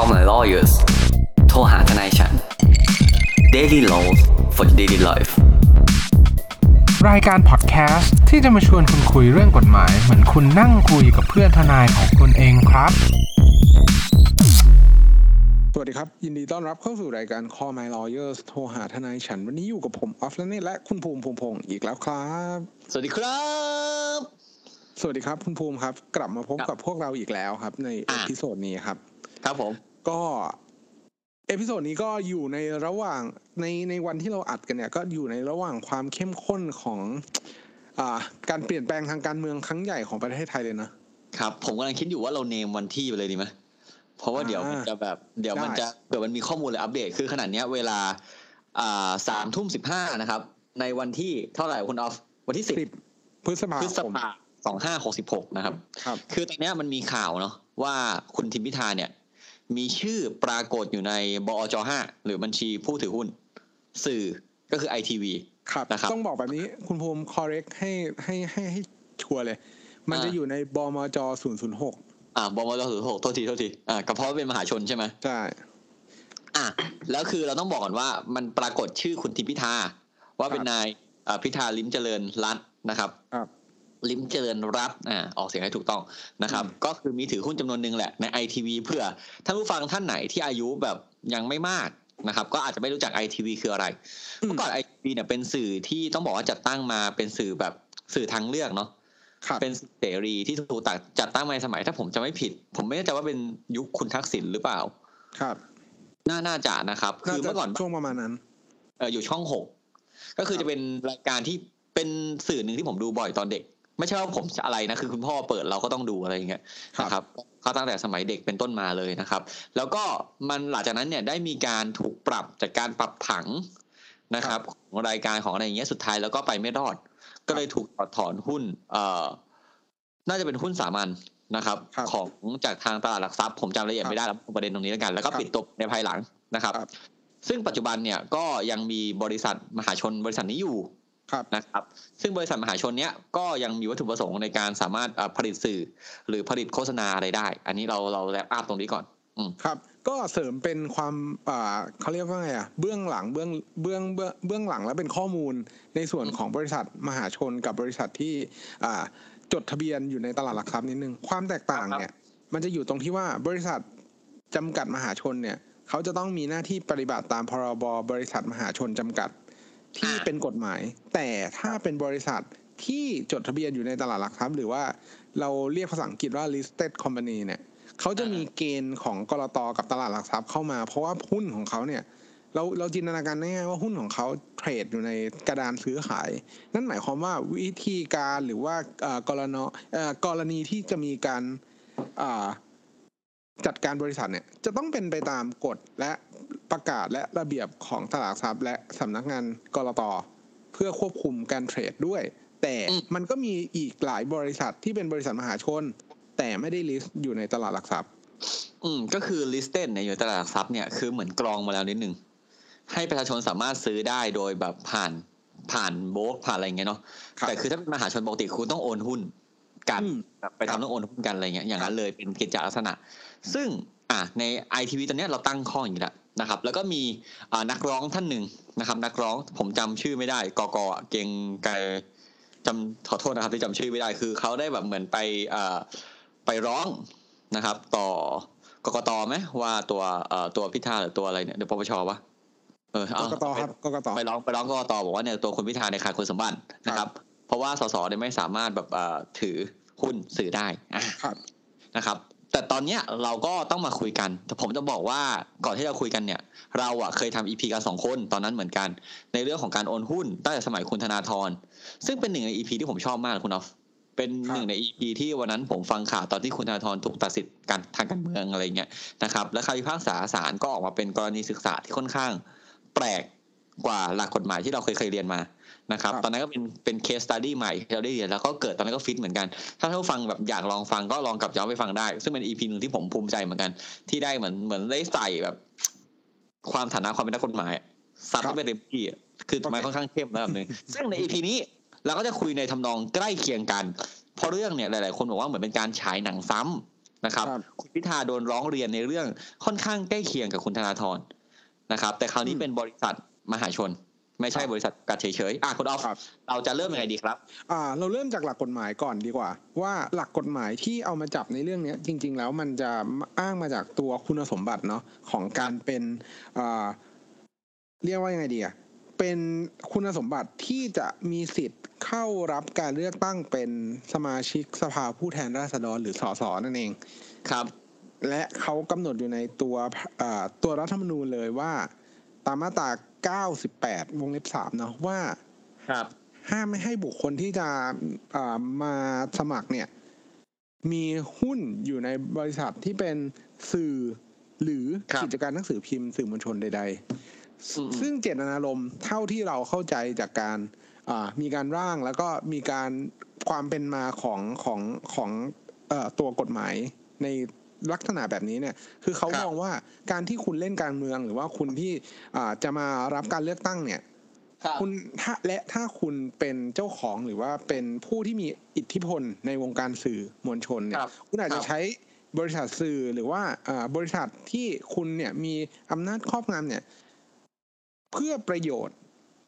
Call my lawyers โทรหาทนายฉัน Daily Laws for daily life รายการพอดแคสต์ที่จะมาชวนคุณคุยเรื่องกฎหมาย เหมือนคุณนั่งคุยกับเพื่อนทนายของคุณเองครับ สวัสดีครับ ยินดีต้อนรับเข้าสู่รายการ Call My Lawyers โทรหาทนายฉัน วันนี้อยู่กับผมออฟและเนตและคุณภูมิภูมิพงศ์อีกแล้วครับ สวัสดีครับ สวัสดีครับคุณภูมิครับ กลับมาพบครับกับพวกเราอีกแล้วครับ ใน episode นี้ครับ ครับผม ก็ episode นี้ก็อยู่ในระหว่างในในวันที่เราอัดกันเนี่ย ก็อยู่ในระหว่างความเข้มข้นของอ่าการเปลี่ยนแปลงทางการเมืองครั้งใหญ่ของประเทศไทยเลยนะครับ ผมกำลังคิดอยู่ว่าเรา name วันที่ไปเลยดีไหมเพราะว่าเดี๋ยวมันจะแบบเดี๋ยวมันได้จะเผื่อมันมีข้อมูลเลยอัปเดตคือขณะเนี้ยเวลาอ่าสามทุ่มสิบห้านะครับ ในวันที่เท่าไหร่คุณออฟวันที่สิบสิบพฤษภาพฤษคมภาสองห้าหกสิบหกนะครับครับคือตอนเนี้ยมันมีข่าวเนาะว่าคุณทิมพิธาเนี่ย มีชื่อปรากฏอยู่ในบอจห้าหรือบัญชีผู้ถือหุ้น สื่อก็คือไอทีวีครับนะครับต้องบอกแบบนี้คุณภูมิ correct ให้ให้ให้ให้ชัวร์เลย มันอ่าจะอยู่ในบมจศูนย์ศูนย์หกอ่าบมจถือหกโทษทีโทษทีอ่าก็เพราะว่าเป็นมหาชนใช่ไหมใช่อะแล้วคือเราต้องบอกก่อนว่ามันปรากฏชื่อคุณทิมพิธาว่าเป็นนายเอ่อพิธาลิ้มเจริญรัตน์นะครับครับ ลิ้มเจริญรัตน์อ่าออกเสียงให้ถูกต้องนะครับอืมก็คือมีถือหุ้นจำนวนหนึ่งแหละในไอทีวีเพื่อท่านผู้ฟังท่านไหนที่อายุแบบยังไม่มากนะครับ ก็อาจจะไม่รู้จักไอทีวีคืออะไร เมื่อก่อนไอทีวีเนี่ยเป็นสื่อที่ต้องบอกว่าจัดตั้งมาเป็นสื่อแบบสื่อทางเลือกเนาะครับเป็นเสรีที่ถูกตัดจัดตั้งมาในสมัยถ้าผมจะไม่ผิด ผมไม่แน่ใจว่าเป็นยุคคุณทักษิณหรือเปล่า ครับ น่าน่าจะนะครับน่าคือจะเมื่อก่อนช่วงประมาณนั้นเอออยู่ช่องหกก็คือครับจะเป็นรายการที่เป็นสื่อหนึ่งที่ผมดูบ่อยตอนเด็ก ไม่ใช่ว่าผมจะอะไรนะคือคุณพ่อเปิดเราก็ต้องดูอะไรอย่างเงี้ยนะครับเขาตั้งแต่สมัยเด็กเป็นต้นมาเลยนะครับ แล้วก็มันหลังจากนั้นเนี่ยได้มีการถูกปรับจากการปรับผังนะครับของรายการของอะไรอย่างเงี้ยสุดท้ายแล้วก็ไปไม่รอด ก็เลยถูกถอดถอนหุ้นเอ่อน่าจะเป็นหุ้นสามัญนะครับครับของจากทางตลาดหลักทรัพย์ผมจำรายละเอียดครับไม่ได้แล้วประเด็นตรงนี้แล้วกัน แล้วก็ครับปิดตัวในภายหลังนะครับครับ ซึ่งปัจจุบันเนี่ยก็ยังมีบริษัทมหาชนบริษัทนี้อยู่ครับ นะครับ ซึ่งบริษัทมหาชนเนี้ยก็ยังมีวัตถุประสงค์ในการสามารถเอ่อผลิตสื่อ หรือผลิตโฆษณาอะไรได้ อันนี้เราเราแลปอัพตรงนี้ก่อนอืมครับก็เสริมเป็นความอ่าเขาเรียกว่าไงอะเบื้องหลังเบื้องเบื้องเบื้องเบื้องหลังและเป็นข้อมูลในส่วนของบริษัทมหาชนกับบริษัทที่อ่าจดทะเบียนอยู่ในตลาดหลักทรัพย์นิดนึงความแตกต่างเนี่ย มันจะอยู่ตรงที่ว่าบริษัทจำกัดมหาชนเนี่ยเขาจะต้องมีหน้าที่ปฏิบัติตามพรบบริษัทมหาชนจำกัด ที่อ่าเป็นกฎหมาย แต่ถ้าเป็นบริษัทที่จดทะเบียนอยู่ในตลาดหลักทรัพย์หรือว่าเราเรียกภาษาอังกฤษว่า listed company เนี่ยเขาจะมีเกณฑ์ของกรตกับตลาดหลักทรัพย์เข้ามา เพราะว่าหุ้นของเขาเนี่ยเราเราจินตนาการง่ายๆว่าหุ้นของเขา trade อยู่ในกระดานซื้อขาย นั่นหมายความว่าวิธีการหรือว่าเอ่อกรณีเอ่อกรณีที่จะมีการอ่าจัดการบริษัทเนี่ยจะต้องเป็นไปตามกฎและ ประกาศและระเบียบของตลาดหลักทรัพย์และสำนักงานกลตเพื่อควบคุมการ trade ด้วย แต่อืมมันก็มีอีกหลายบริษัทที่เป็นบริษัทมหาชน แต่ไม่ได้ list อยู่ในตลาดหลักทรัพย์ อืมก็คือ listed ในอยู่ในตลาดหลักทรัพย์เนี่ยคือเหมือนกรองมาแล้วนิดนึงให้ประชาชนสามารถซื้อได้โดยแบบผ่านผ่านโบรกผ่านอะไรอย่างเงี้ยเนาะครับแต่คือถ้าเป็นมหาชนปกติคุณต้องโอนหุ้นกันอืมแบบไปทำต้องโอนหุ้นกันอะไรเงี้ยอย่างนั้นเลยเป็นกิจจลักษณะ ซึ่งอะในไอทีวีตอนเนี้ยเราตั้งข้ออย่างนี้แหละ นะครับ แล้วก็มีอ่านักร้องท่านหนึ่งนะครับ นักร้องผมจำชื่อไม่ได้กกอะเกงไกรจำขอโทษนะครับที่จำชื่อไม่ได้คือเขาได้แบบเหมือนไปอ่าไปร้องนะครับ ต่อกกตไหมว่าตัวเอ่อตัวพิธาหรือตัวอะไรเนี่ยเดี๋ยวปปชวะเออกเอากตครับกกตไปร้องไปร้องกกตบอกว่าเนี่ยตัวคุณพิธาในยขาดคุณสมบัตินะครับ เพราะว่าสสเนี่ยไม่สามารถแบบเอ่อถือหุ้นสื่อได้อะครับนะครับ แต่ตอนเนี้ยเราก็ต้องมาคุยกัน แต่ผมจะบอกว่าก่อนที่เราคุยกันเนี่ย เราอะเคยทำอีพีกันสองคนตอนนั้นเหมือนกัน ในเรื่องของการโอนหุ้นตั้งแต่สมัยคุณธนาธรซึ่งเป็นหนึ่งใน EP ที่ผมชอบมากคุณออฟเป็นหนึ่งใน EP ที่วันนั้นผมฟังข่าวตอนที่คุณธนาธรถูกตัดสิทธิ์การทางการเมืองอะไรเงี้ยนะครับและคำพิพากษาศาลก็ออกมาเป็นกรณีศึกษาที่ค่อนข้าง แปลกกว่าหลักกฎหมายที่เราเคยเคยเรียนมา นะครับครับ ตอนนั้นก็เป็นเป็น case study ใหม่ที่เราได้เรียนแล้วก็เกิดตอนนั้นก็ฟิตเหมือนกัน ถ้าท่านผู้ฟังแบบอยากลองฟังก็ลองกลับย้อนไปฟังได้ ซึ่งเป็น EP หนึ่งที่ผมภูมิใจเหมือนกัน ที่ได้เหมือนเหมือนได้ใส่แบบ ความฐานะความเป็นนักกฎหมายซัดครับเข้าไปเต็มที่อะคือมันโอเคค่อนข้างเข้มระดับหนึ่งซึ่งในอีพีนี้เราก็จะคุยในทำนองใกล้เคียงกัน เพราะเรื่องเนี่ยหลาย ๆ คนบอกว่าเหมือนเป็นการฉายหนังซ้ำนะครับครับคุณพิธาโดนร้องเรียนในเรื่องค่อนข้างใกล้เคียงกับคุณธนาธรนะครับ แต่คราวนี้เป็นบริษัทมหาชน ไม่ใช่บริษัทกัดเฉยๆอะคุณออฟครับเราจะเริ่มยังไงดีครับ อ่า เราเริ่มจากหลักกฎหมายก่อนดีกว่า ว่าหลักกฎหมายที่เอามาจับในเรื่องเนี้ยจริง ๆ แล้วมันจะอ้างมาจากตัวคุณสมบัติเนาะของการเป็นอ่าเรียกว่ายังไงดีอะเป็นคุณสมบัติที่จะมีสิทธิ์เข้ารับการเลือกตั้งเป็นสมาชิกสภาผู้แทนราษฎรหรือสสนั่นเองครับ และเขากำหนดอยู่ในตัวอ่าตัวรัฐธรรมนูญเลยว่า ตามมาตรา 98 วงเล็บ3เนาะว่าครับห้ามไม่ให้บุคคลที่จะอ่ามาสมัครเนี่ย มีหุ้นอยู่ในบริษัทที่เป็นสื่อหรือครับกิจการหนังสือพิมพ์สื่อมวลชนใดอืมๆซึ่งเจตนารมณ์เท่าที่เราเข้าใจจากการอ่ามีการร่างแล้วก็มีการความเป็นมาของของของเอ่อตัวกฎหมายใน ลักษณะแบบนี้เนี่ย คือเขาครับมองว่าการที่คุณเล่นการเมืองหรือว่าคุณที่อ่าจะมารับการเลือกตั้งเนี่ยครับคุณถ้าและถ้าคุณเป็นเจ้าของหรือว่าเป็นผู้ที่มีอิทธิพลในวงการสื่อมวลชนเนี่คยรับคุณอาจคจะรับใช้บริษัทสื่อหรือว่าอ่าบริษัทที่คุณเนี่ยมีอำนาจครอบงำเนี่ย เพื่อประโยชน์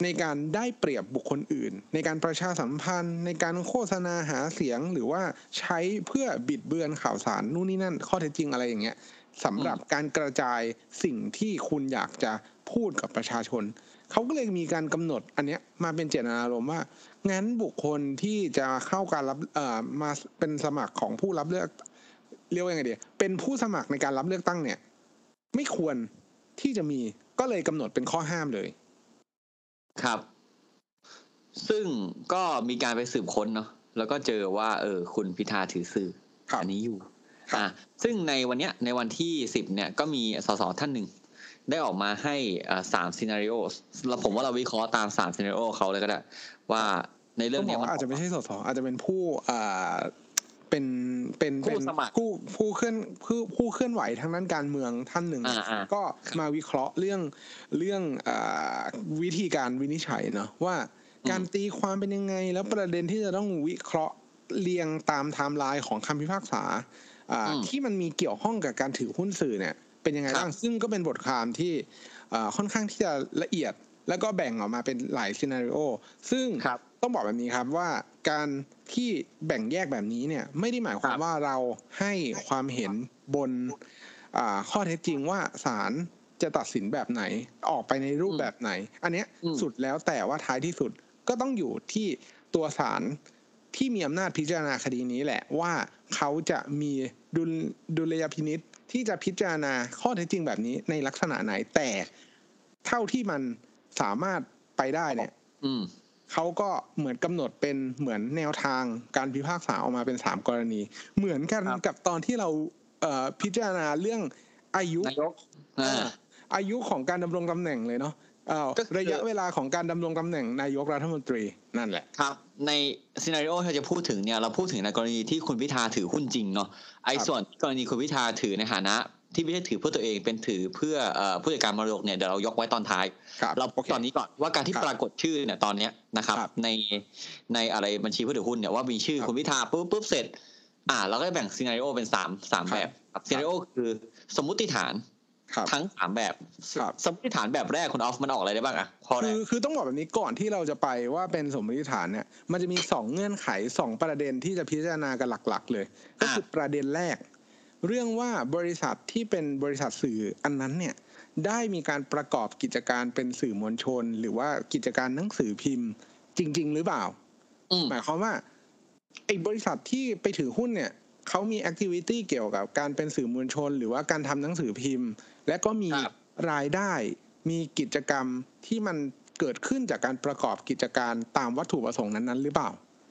ในการได้เปรียบบุคคลอื่น ในการประชาสัมพันธ์ ในการโฆษณาหาเสียงหรือว่าใช้เพื่อบิดเบือนข่าวสารนู่นนี่นั่น ข้อเท็จจริงอะไรอย่างเงี้ยสำหรับการกระจายสิ่งที่คุณอยากจะพูดกับประชาชน เขาก็เลยมีการกำหนดอันเนี้ยมาเป็นเจตนารมณ์ว่า งั้นบุคคลที่จะเข้าการรับเอ่อมาเป็นสมัครของผู้รับเลือก เรียกว่ายังไงดีเป็นผู้สมัครในการรับเลือกตั้งเนี่ย ไม่ควรที่จะมีก็เลยกำหนดเป็นข้อห้ามเลย ครับ ซึ่งก็มีการไปสืบค้นเนาะแล้วก็เจอว่า เออ คุณพิธาถือสื่อครับอันนี้อยู่ครับอ่าซึ่งในวันเนี้ยในวันที่สิบเนี่ยก็มีสสท่านหนึ่งได้ออกมาให้อ่าสามซีนารีโอแล้วผมว่าเราวิเคราะห์ตามสามซีนารีโอเขาเลยก็ได้ ว่าในเรื่ต้อองงบเนี้อยกมันว่าอาจจะไม่ใช่สสอาจจะเป็นผู้อ่า เป็นเป็นผู้เป็นสมัครผู้ผู้เคลื่อนผู้ผู้เคลื่อนไหวทางด้านการเมืองท่านหนึ่งอ่าอ่าก็มาวิเคราะห์เรื่องเรื่องอาวิธีการวินิจฉัยเนาะว่าการตีความเป็นยังไง แล้วประเด็นที่จะต้องวิเคราะห์เรียงตามไทม์ไลน์ของคำพิพากษาอ่าอืมที่มันมีเกี่ยวข้องกับการถือหุ้นสื่อเนี่ย เป็นยังไงครับบ้างซึ่งก็เป็นบทความที่อ่าค่อนข้างที่จะละเอียดแล้วก็แบ่งออกมาเป็นหลาย scenario ซึ่งครับ ต้องบอกแบบนี้ครับว่าการที่แบ่งแยกแบบนี้เนี่ยไม่ได้หมายความครับว่าเราให้ความเห็นบนอ่าข้อเท็จจริงว่าศาลจะตัดสินแบบไหนออกไปในรูปแบบไหน อันเนี้ยอืมสุดแล้วแต่ว่าท้ายที่สุดก็ต้องอยู่ที่ตัวศาลที่มีอำนาจพิจารณาคดีนี้แหละว่าเขาจะมีดุลดุลยพินิษที่จะพิจารณาข้อเท็จจริงแบบนี้ในลักษณะไหนแต่ เท่าที่มันสามารถไปได้เนี่ยอืม เขาก็เหมือนกำหนดเป็นเหมือนแนวทางการพิพากษาออกมาเป็นสามกรณี เหมือนกันครับกับตอนที่เราเอ่อพิจารณาเรื่องอายุนายกอ่าอ่าอายุของการดำรงตำแหน่งเลยเนาะเอ่อก็คือระยะเวลาของการดำรงตำแหน่งนายกรัฐมนตรีนั่นแหละครับ ใน scenario ที่เราจะพูดถึงเนี่ยเราพูดถึงในกรณีที่คุณพิธาถือหุ้นจริงเนาะไอ้ครับส่วนกรณีคุณพิธาถือในฐานะ ที่ไม่ใช่ถือเพื่อตัวเองเป็นถือเพื่อเอ่อผู้จัดการมรดกเนี่ยเดี๋ยวเรายกไว้ตอนท้ายครับเราโอเคตอนนี้ก่อนว่าการที่ครับปรากฏชื่อเนี่ยตอนเนี้ยนะครับครับ ในในอะไรบัญชีผู้ถือหุ้นเนี่ยว่ามีชื่อครับคุณพิธาปุ๊บปุ๊บเสร็จ อ่าเราก็แบ่ง scenario เป็นสามสามครับแบบครับ scenario คือสมมุติฐานครับทั้งสามแบบครับสมมติฐานแบบแรกคุณออฟมันออกอะไรได้บ้างอะข้อแรคืกอคือต้องบอกแบบนี้ก่อนที่เราจะไปว่าเป็นสมมติฐานเนี่ย มันจะมีสองเงื่อนไขสองประเด็นที่จะพิจารณากันหลัก ๆ เลย ก็คือประเด็นแรก เรื่องว่าบริษัทที่เป็นบริษัทสื่ออันนั้นเนี่ยได้มีการประกอบกิจการเป็นสื่อมวลชน หรือว่ากิจการหนังสือพิมพ์ จริง ๆ หรือเปล่าอืมหมายความว่าไอ้บริษัทที่ไปถือหุ้นเนี่ยเขามีแอคทิวิตี้เกี่ยวกับการเป็นสื่อมวลชน หรือว่าการทำหนังสือพิมพ์ และก็มีครับรายได้ มีกิจกรรมที่มันเกิดขึ้นจากการประกอบกิจการตามวัตถุประสงค์นั้นๆ หรือเปล่า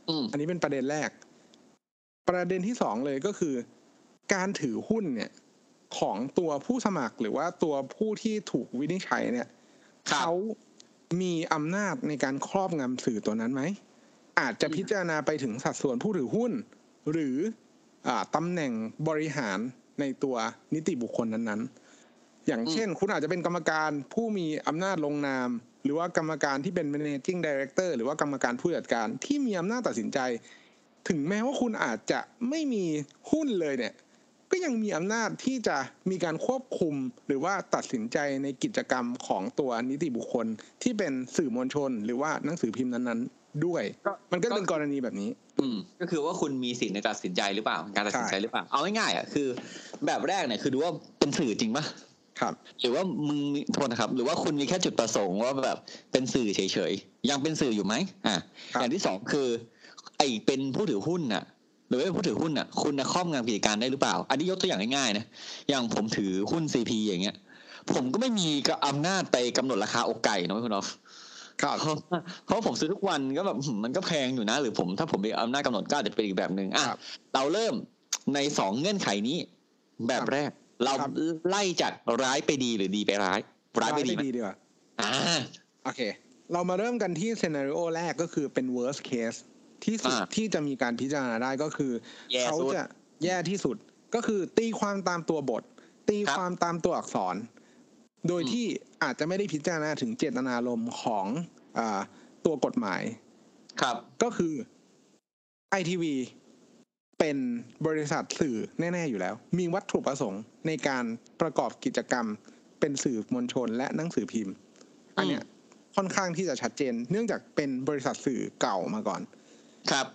อืมอันนี้เป็นประเด็นแรก ประเด็นที่สองเลยก็คือ การถือหุ้นเนี่ยของตัวผู้สมัครหรือว่าตัวผู้ที่ถูกวินิจฉัยเนี่ยครับเขามีอำนาจในการครอบงำสื่อตัวนั้นไหม อาจจะพิจารณาไปถึงสัดส่วนผู้ถือหุ้น หรืออาตำแหน่งบริหารในตัวนิติบุคคลนั้นๆ อย่างเช่น คุณอาจจะเป็นกรรมการผู้มีอำนาจลงนาม หรือว่ากรรมการที่เป็น managing director หรือว่ากรรมการผู้จัดการที่มีอำนาจตัดสินใจ ถึงแม้ว่าคุณอาจจะไม่มีหุ้นเลยเนี่ย ก็ยังมีอำนาจที่จะมีการควบคุม หรือว่าตัดสินใจในกิจกรรมของตัวนิติบุคคลที่เป็นสื่อมวลชน หรือว่าหนังสือพิมพ์นั้นๆ ด้วยก็มันก็เป็นกรณีแบบนี้ อืมก็คือว่าคุณมีสิทธิ์ในการตัดสินใจหรือเปล่าการตัดสินใจหรือเปล่าเอาง่ายๆอะคือ แบบแรกเนี่ยคือดูว่าเป็นสื่อจริงปะครับ หรือว่ามึงมีโทษนะครับ หรือว่าคุณมีแค่จุดประสงค์ว่าแบบเป็นสื่อเฉยๆยังเป็นสื่ออยู่ไหมอ่าครับอย่างที่สองคือ ไอเป็นผู้ถือหุ้นน่ะ หรือว่าเป็นผู้ถือหุ้นน่ะคุณนะครอบงำกิจการได้หรือเปล่า อันนี้ยกตัวอย่างง่ายๆนะอย่างผมถือหุ้นซีพีอย่างเงี้ย ผมก็ไม่มีกอำนาจไปกำหนดราคาอกไก่นะคุณออฟครับเพราะเพราะผมซื้อทุกวันก็แบบหืมมันก็แพงอยู่นะ หรือผมถ้าผมมีอำนาจกำหนดก็อาจจะเป็นอีกแบบหนึ่งอะครับเราเริ่มในสองเงื่อนไขนี้ แบบแรก เราครับไล่จากร้ายไปดีหรือดีไปร้าย ร้ายไปดีไหมดีดีกว่าอ่าโอเค เรามาเริ่มกันที่ scenario แรกก็คือเป็น worst case ที่สุดอ่าที่จะมีการพิจารณาได้ก็คือแย่เขาสุดจะแย่ที่สุดก็คือตีความตามตัวบท ตีครับความตามตัวอักษร โดยอืมที่อาจจะไม่ได้พิจารณาถึงเจตนารมณ์ของอาตัวกฎหมาย ครับ ก็คือ ITV เป็นบริษัทสื่อแน่ ๆ อยู่แล้ว มีวัตถุประสงค์ในการประกอบกิจกรรม เป็นสื่อมวลชนและหนังสือพิมพ์ อันเนี้ยค่อนข้างที่จะชัดเจน เนื่องจากเป็นบริษัทสื่อเก่ามาก่อน ครับ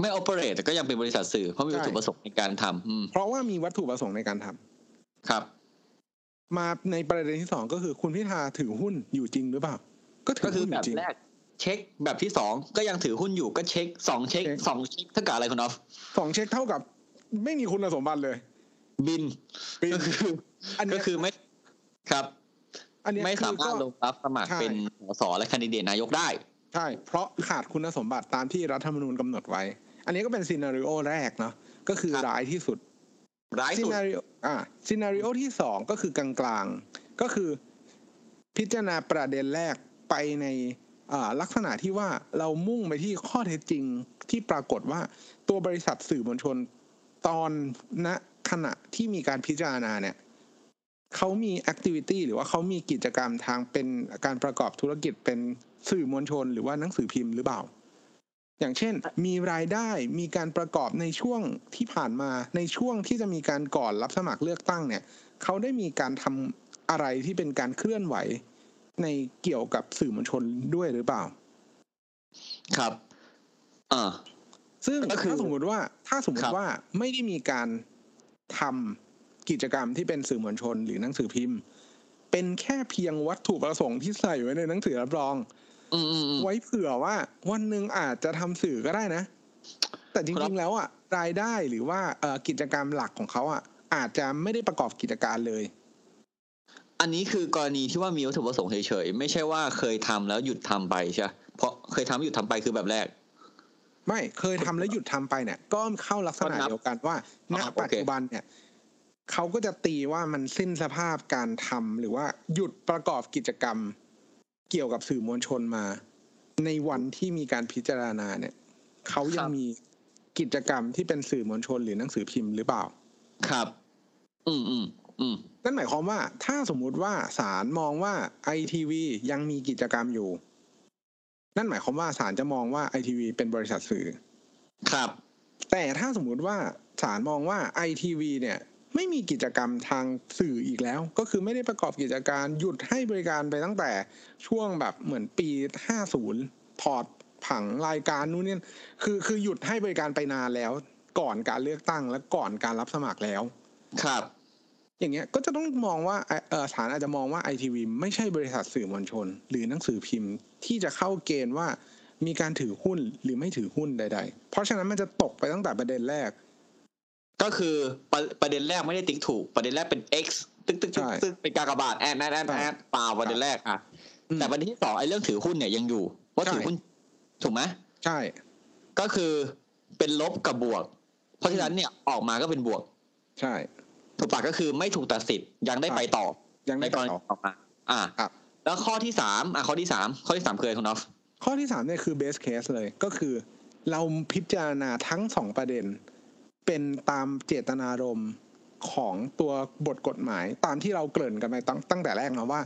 ไม่โอเปเรตแต่ก็ยังเป็นบริษัทสื่อ เพราะมีวัตถุประสงค์ในการทำอืมเพราะว่ามีวัตถุประสงค์ในการทำครับ มาในประเด็นที่สองก็คือคุณพิธาถือหุ้นอยู่จริงหรือเปล่า ก็ถืก็อคือหุ้นอแบบยู่จริงแรกเช็คแบบที่สองก็ยังถือหุ้นอยู่ก็เช็คสองเช็คเช็คสองเช็คเท่ากับอะไรคุณออฟสองเช็คเท่ากับ ไม่มีคุณสมบัติเลย บินบินก็คืออันเนี้ก็ยคือไม่ครับ อันเนี้ยไม่คืสาอมารถก็ลงรับสมัครใช่เป็นสสและ candidate นายกได้ ใช่ เพราะขาดคุณสมบัติตามที่รัฐธรรมนูญกำหนดไว้ อันนี้ก็เป็น scenario แรกเนาะก็คือครับร้ายที่สุดร้ายสุด scenario อ่า scenario ที่สองก็คือกลางๆ ก็คือพิจารณาประเด็นแรกไปในอ่าลักษณะที่ว่าเรามุ่งไปที่ข้อเท็จจริงที่ปรากฏว่าตัวบริษัทสื่อมวลชนตอนณขณะที่มีการพิจารณาเนี่ยเขามีแอคทิวิตี้หรือว่าเขามีกิจกรรมทางเป็นการประกอบธุรกิจเป็น สื่อมวลชนหรือว่าหนังสือพิมพ์หรือเปล่า อย่างเช่น มีรายได้มีการประกอบในช่วงที่ผ่านมาในช่วงที่จะมีการก่อนรับสมัครเลือกตั้งเนี่ยเขาได้มีการทำอะไรที่เป็นการเคลื่อนไหวในเกี่ยวกับสื่อมวลชนด้วยหรือเปล่า ครับอ่าซึ่งก็คือถ้าสมมุติว่าถ้าสมมุครัติบว่าไม่ได้มีการทำกิจกรรมที่เป็นสื่อมวลชนหรือหนังสือพิมพ์ เป็นแค่เพียงวัตถุประสงค์ที่ใส่ไว้ในหนังสือรับรองอืมอืมอืม ไว้เผื่อว่า วันหนึ่งอาจจะทำสื่อก็ได้นะ แต่จครัริงบๆแล้วอะรายได้หรือว่าเอ่อกิจกรรมหลักของเขาอะ อาจจะไม่ได้ประกอบกิจการเลย อันนี้คือกรณีที่ว่ามีวัตถุประสงค์เฉยๆไม่ใช่ว่าเคยทำแล้วหยุดทำไปใช่ปะเพราะเคยทำแล้วหยุดทำไปคือแบบแรก ไม่เคยทำแล้วหยุดทำไปเนี่ย ก็เข้าลักษณะก็นับเดียวกันว่าอ๋ณอโอเคปัจจุบันเนี่ยเขาก็จะตีว่ามันสิ้นสภาพการทำหรือว่าหยุดประกอบกิจกรรม เกี่ยวกับสื่อมวลชนมา ในวันที่มีการพิจารณาเนี่ยเขายังมีกิจกรรมที่เป็นสื่อมวลชนหรือหนังสือพิมพ์หรือเปล่า ครับ อืมอืมอืมนั่นหมายความว่า ถ้าสมมุติว่าศาลมองว่าไอทีวียังมีกิจกรรมอยู่ นั่นหมายความว่าศาลจะมองว่าไอทีวีเป็นบริษัทสื่อ ครับ แต่ถ้าสมมุติว่าศาลมองว่าไอทีวีเนี่ย ไม่มีกิจกรรมทางสื่ออีกแล้ว ก็คือไม่ได้ประกอบกิจการหยุดให้บริการไปตั้งแต่ช่วงแบบเหมือนปี 50 ถอดผังรายการนู่นนี่คือคือหยุดให้บริการไปนานแล้ว ก่อนการเลือกตั้งและก่อนการรับสมัครแล้ว ครับ อย่างเงี้ยก็จะต้องมองว่าเอ่อเอ่อศาลอาจจะมองว่าไอทีวีไม่ใช่บริษัทสื่อมวลชน หรือหนังสือพิมพ์ที่จะเข้าเกณฑ์ว่ามีการถือหุ้นหรือไม่ถือหุ้นใด ๆ เพราะฉะนั้นมันจะตกไปตั้งแต่ประเด็นแรก ก็คือประประเด็นแรกไม่ได้ติ๊กถูกประเด็นแรกเป็น x ตึ๊กตึ๊กตึ๊กใช่ตึ๊กเป็นกากบาทแอดแอดแอดแอดเปล่าประเด็นแรกอะอืมแต่ประเด็นที่สองไอ้เรื่องถือหุ้นเนี่ยยังอยู่ว่าใช่ถือหุ้นถูกไหมใช่ ก็คือเป็นลบกับบวก เพราะฉะนั้นเนี่ยออกมาก็เป็นบวก ใช่ถูกปะก็คือไม่ถูกตัดสิทธิ์ยังได้ไปต่อ ยังได้ในกรณีต่อออกมาอ่าครับแล้วข้อที่สามอะข้อที่สามข้อที่สามคืออะไรคุณนอฟข้อที่สามเนี่ยคือ base case เลยก็คือ เราพิจารณาทั้งสองประเด็น เป็นตามเจตนารมณ์ของตัวบทกฎหมายตามที่เราเกริ่นกันไปตั้งตั้งแต่แรกนะว่า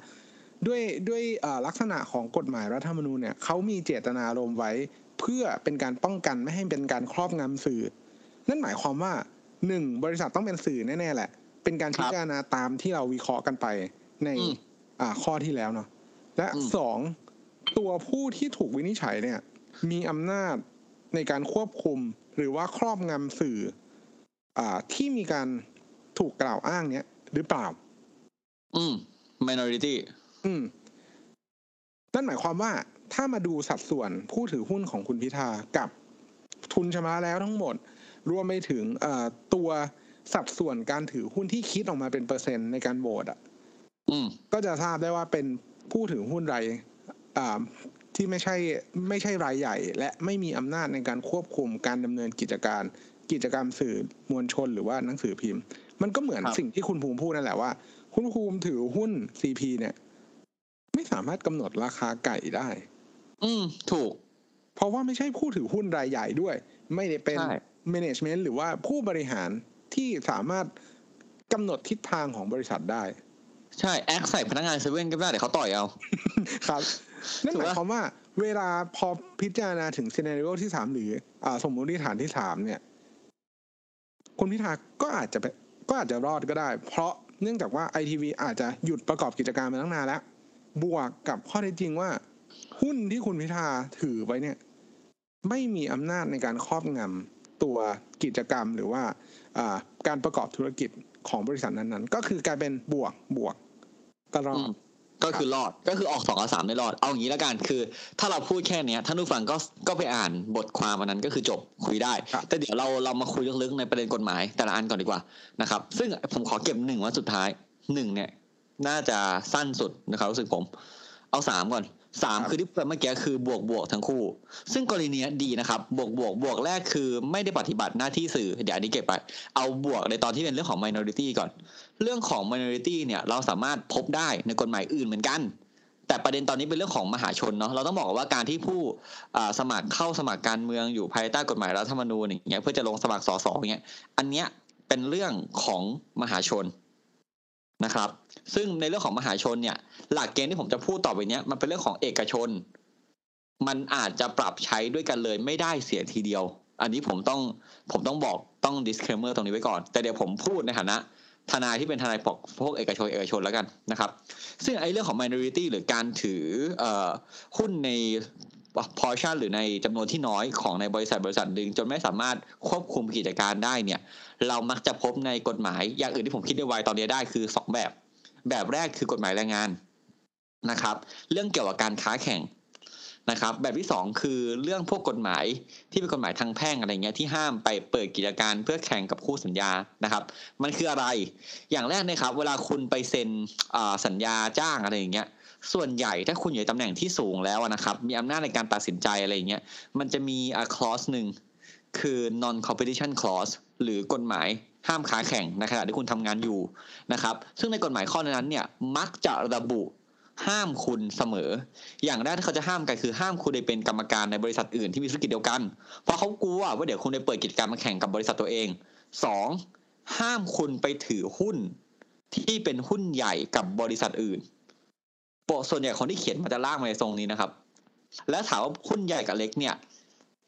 ด้วยด้วยเอ่อลักษณะของกฎหมายรัฐธรรมนูญเนี่ยเขามีเจตนารมณ์ไว้ เพื่อเป็นการป้องกันไม่ให้เป็นการครอบงำสื่อ นั่นหมายความว่าหนึ่งบริษัทต้องเป็นสื่อแน่ๆแหละ เป็นการครับพิจารณาตามที่เราวิเคราะห์กันไปในอืมอ่าข้อที่แล้วเนาะและอืมสองตัวผู้ที่ถูกวินิจฉัยเนี่ย มีอำนาจในการควบคุมหรือว่าครอบงำสื่ออ่า ที่มีการถูกกล่าวอ้างเนี้ยหรือเปล่า อืม minority อืม นั่นหมายความว่าถ้ามาดูสัดส่วนผู้ถือหุ้นของคุณพิธากับทุนชำระแล้วทั้งหมด รวมไปถึงเอ่อตัวสัดส่วนการถือหุ้นที่คิดออกมาเป็นเปอร์เซ็นต์ในการโหวตอะอืมก็จะทราบได้ว่าเป็นผู้ถือหุ้นรายอ่าที่ไม่ใช่ไม่ใช่รายใหญ่ และไม่มีอำนาจในการควบคุมการดำเนินกิจการ กิจกรรมสื่อมวลชนหรือว่าหนังสือพิมพ์ มันก็เหมือนครับสิ่งที่คุณภูมิพูดนั่นแหละว่า คุณภูมิถือหุ้นซีพีเนี่ย ไม่สามารถกำหนดราคาไก่ได้ อืมถูก เพราะว่าไม่ใช่ผู้ถือหุ้นรายใหญ่ด้วย ไม่ได้เป็นใช่ management หรือว่าผู้บริหารที่สามารถกำหนดทิศทางของบริษัทได้ ใช่แอคใส่พนักงานเซเว่นก็ไม่ได้เดี๋ยวเขาต่อยเอา ครับนั่นถูหกมายปะความว่าเวลาพอพิจารณาถึงซีนารีโอที่สามหรืออ่าสมมติฐานที่สามเนี่ย คุณพิธาก็อาจจะเป็นก็อาจจะรอดก็ได้ เพราะเนื่องจากว่าไอทีวีอาจจะหยุดประกอบกิจการมาตั้งนานแล้ว บวกกับข้อเท็จจริงว่า หุ้นที่คุณพิธาถือไว้เนี่ย ไม่มีอำนาจในการครอบงำตัวกิจกรรมหรือว่าการประกอบธุรกิจของบริษัทนั้นๆ ก็คือกลายเป็นบวกบวกก็รออืด ก็คือรอดก็คือออกสองกับสามได้รอด เอาอย่างนี้แล้วกันคือ ถ้าเราพูดแค่เนี้ยท่านผู้ฟังก็ก็ไปอ่านบทความอันนั้นก็คือจบคุยได้ครับแต่เดี๋ยวเราเรามาคุยลึกๆในประเด็นกฎหมาย แต่ละอันก่อนดีกว่านะครับซึ่งผมขอเก็บหนึ่งไวันสุดท้ายหนึ่งเนี่ย น่าจะสั้นสุดนะครับรู้สึกผม เอาสามก่อน สามคือที่พูดเมื่อกี้คือบวกบวกทั้งคู่ ซึ่งกรณีเนี้ยดีนะครับบวกบวกบวกแรกคือไม่ได้ปฏิบัติหน้าที่สื่อเดี๋ยวอันนี้เก็บไป เอาบวกในตอนที่เป็นเรื่องของ minority ก่อน เรื่องของ minority เนี่ยเราสามารถพบได้ในกฎหมายอื่นเหมือนกัน แต่ประเด็นตอนนี้เป็นเรื่องของมหาชนเนาะเราต้องบอกว่าการที่ผู้อ่าสมัครเข้าสมัครการเมืองอยู่ภายใต้กฎหมายรัฐธรรมนูญอย่างเงี้ยเพื่อจะลงสมัครสสอย่างเงี้ยอันเนี้ยเป็นเรื่องของมหาชนนะครับ ซึ่งในเรื่องของมหาชนเนี่ย หลักเกณฑ์ที่ผมจะพูดต่อไปเนี้ยมันเป็นเรื่องของเอกชน มันอาจจะปรับใช้ด้วยกันเลยไม่ได้เสียทีเดียว อันนี้ผมต้องผมต้องบอกต้อง disclaimer ตรงนี้ไว้ก่อน แต่เดี๋ยวผมพูดในฐานะทนายที่เป็นทนายปกพวกเอกชนเอกชนแล้วกันนะครับ ซึ่งไอ้เรื่องของ minority หรือการถืออหุ้นใน portion หรือในจำนวนที่น้อยของในบริษัทบริษัทหนึ่งจนไม่สามารถควบคุมกิจการได้เนี่ย เรามักจะพบในกฎหมายอย่างอื่นที่ผมคิดได้ไวตอนนี้ได้คือสองแบบ แบบแรกคือกฎหมายแรงงานนะครับ เรื่องเกี่ยวกับการค้าแข่งนะครับ แบบที่สองคือเรื่องพวกกฎหมายที่เป็นกฎหมายทางแพ่งอะไรเงี้ยที่ห้ามไปเปิดกิจการเพื่อแข่งกับคู่สัญญานะครับ มันคืออะไรอย่างแรกนะครับ เวลาคุณไปเซ็นอ่าสัญญาจ้างอะไรอย่างเงี้ยส่วนใหญ่ถ้าคุณอยู่ตำแหน่งที่สูงแล้วนะครับ มีอำนาจในการตัดสินใจอะไรอย่างเงี้ยมันจะมีอ่า clause หนึ่งคือ non competition clause หรือกฎหมาย ห้ามค้าแข่งในขณะที่คุณทำงานอยู่นะครับ ซึ่งในกฎหมายข้อนั้นเนี่ยมักจะระบุห้ามคุณเสมอ อย่างแรกที่เขาจะห้ามกันคือห้ามคุณไปเป็นกรรมการในบริษัทอื่นที่มีธุรกิจเดียวกัน เพราะเขากลัวว่าเดี๋ยวคุณไปเปิดกิจการมาแข่งกับบริษัทตัวเองสองห้ามคุณไปถือหุ้นที่เป็นหุ้นใหญ่กับบริษัทอื่นโปะส่วนใหญ่คนที่เขียนมันจะล่างมาในทรงนี้นะครับ แล้วถามว่าหุ้นใหญ่กับเล็กเนี่ย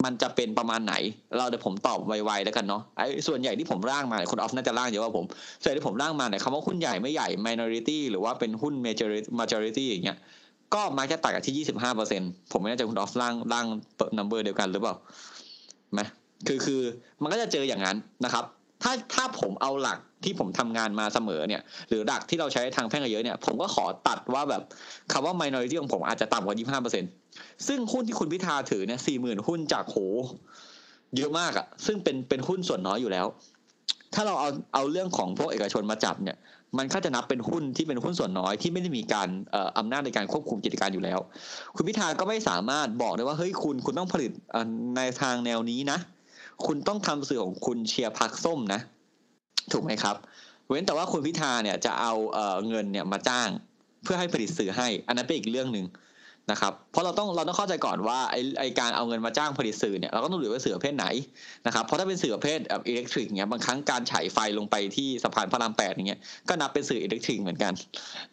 มันจะเป็นประมาณไหน เราเดี๋ยวผมตอบไวๆแล้วกันเนาะไอ้ส่วนใหญ่ที่ผมร่างมาเนี่ยคุณออฟน่าจะร่างเยอะกว่าผมส่วนที่ผมร่างมาเนี่ยคำว่าหุ้นใหญ่ไม่ใหญ่ minority หรือว่าเป็นหุ้น majority majority อย่างเงี้ยก็มักจะตัดกับที่ยี่สิบห้าเปอร์เซ็นผมไม่แน่ใจคุณออฟร่างร่างนัมเบอร์เดียวกันหรือเปล่าไหมคือคือมันก็จะเจออย่างนั้นนะครับ ถ้าถ้าผมเอาหลักที่ผมทำงานมาเสมอเนี่ย หรือหลักที่เราใช้ทางแพ่งเยอะเนี่ย ผมก็ขอตัดว่าแบบคำว่า minority ของผมอาจจะต่ำกว่ายี่ห้าเปอร์เซ็นซึ่งหุ้นที่คุณพิธาถือเนี่ยสี่หมื่นหุ้นจากโหเยอะมากอะซึ่งเป็นเป็นหุ้นส่วนน้อยอยู่แล้ว ถ้าเราเอาเอาเรื่องของพวกเอกชนมาจับเนี่ย มันก็จะนับเป็นหุ้นที่เป็นหุ้นส่วนน้อยที่ไม่ได้มีการเอ่ออำนาจในการควบคุมกิจการอยู่แล้ว คุณพิธาก็ไม่สามารถบอกได้ว่าเฮ้ยคุณคุณต้องผลิตเอ่อในทางแนวนี้นะ คุณต้องทำสื่อของคุณเชียร์พักส้มนะ ถูกไหมครับ เว้นแต่ว่าคุณพิธาเนี่ยจะเอาเอ่อเงินเนี่ยมาจ้าง เพื่อให้ผลิตสื่อให้ อันนั้นเป็นอีกเรื่องหนึ่ง นะครับเพราะเราต้องเราต้องเข้าใจก่อนว่าไอไอการเอาเงินมาจ้างผลิตสื่อเนี่ยเราก็ต้องดูว่าสื่อประเภทไหนนะครับเพราะถ้าเป็นสื่อประเภทแบบอิเล็กทริกเนี้ยบางครั้งการฉายไฟลงไปที่สะพานพระรามแปดอย่างเงี้ยก็นับเป็นสื่ออิเล็กทริกเหมือนกัน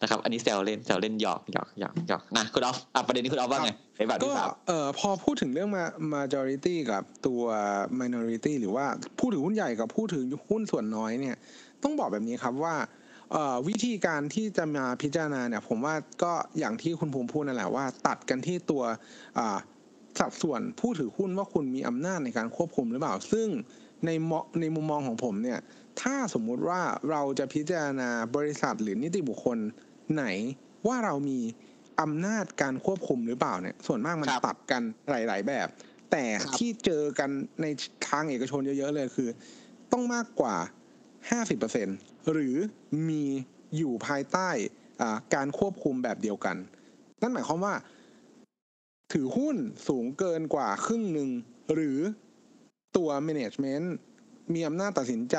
นะครับอันนี้แซวเล่นแซวเล่นหยอกหยอกหยอกหยอกนะคุณออฟอะประเด็นนี้คุณออฟว่าไงในแบบก็ที่สามเอ่อพอพูดถึงเรื่องมา majority กับตัว minority หรือว่าผู้ถือหุ้นใหญ่กับผู้ถือหุ้นส่วนน้อยเนี่ยต้องบอกแบบนี้ครับว่าเอ่อ วิธีการที่จะมาพิจารณาเนี่ยผมว่าก็อย่างที่คุณภูมิพูดนั่นแหละว่า ตัดกันที่ตัวอ่าสัดส่วนผู้ถือหุ้นว่าคุณมีอำนาจในการควบคุมหรือเปล่า ซึ่งในมอในมุมมองของผมเนี่ยถ้าสมมุติว่าเราจะพิจารณาบริษัทหรือนิติบุคคลไหนว่าเรามีอำนาจการควบคุมหรือเปล่าเนี่ยส่วนมากมันครับตัดกันหลาย ๆ แบบ แต่ครับที่เจอกันในทางเอกชนเยอะ ๆ เลยคือ ต้องมากกว่า50% หรือมีอยู่ภายใต้อ่าการควบคุมแบบเดียวกัน นั่นหมายความว่า ถือหุ้นสูงเกินกว่าครึ่งหนึ่ง หรือตัว management มีอำนาจตัดสินใจ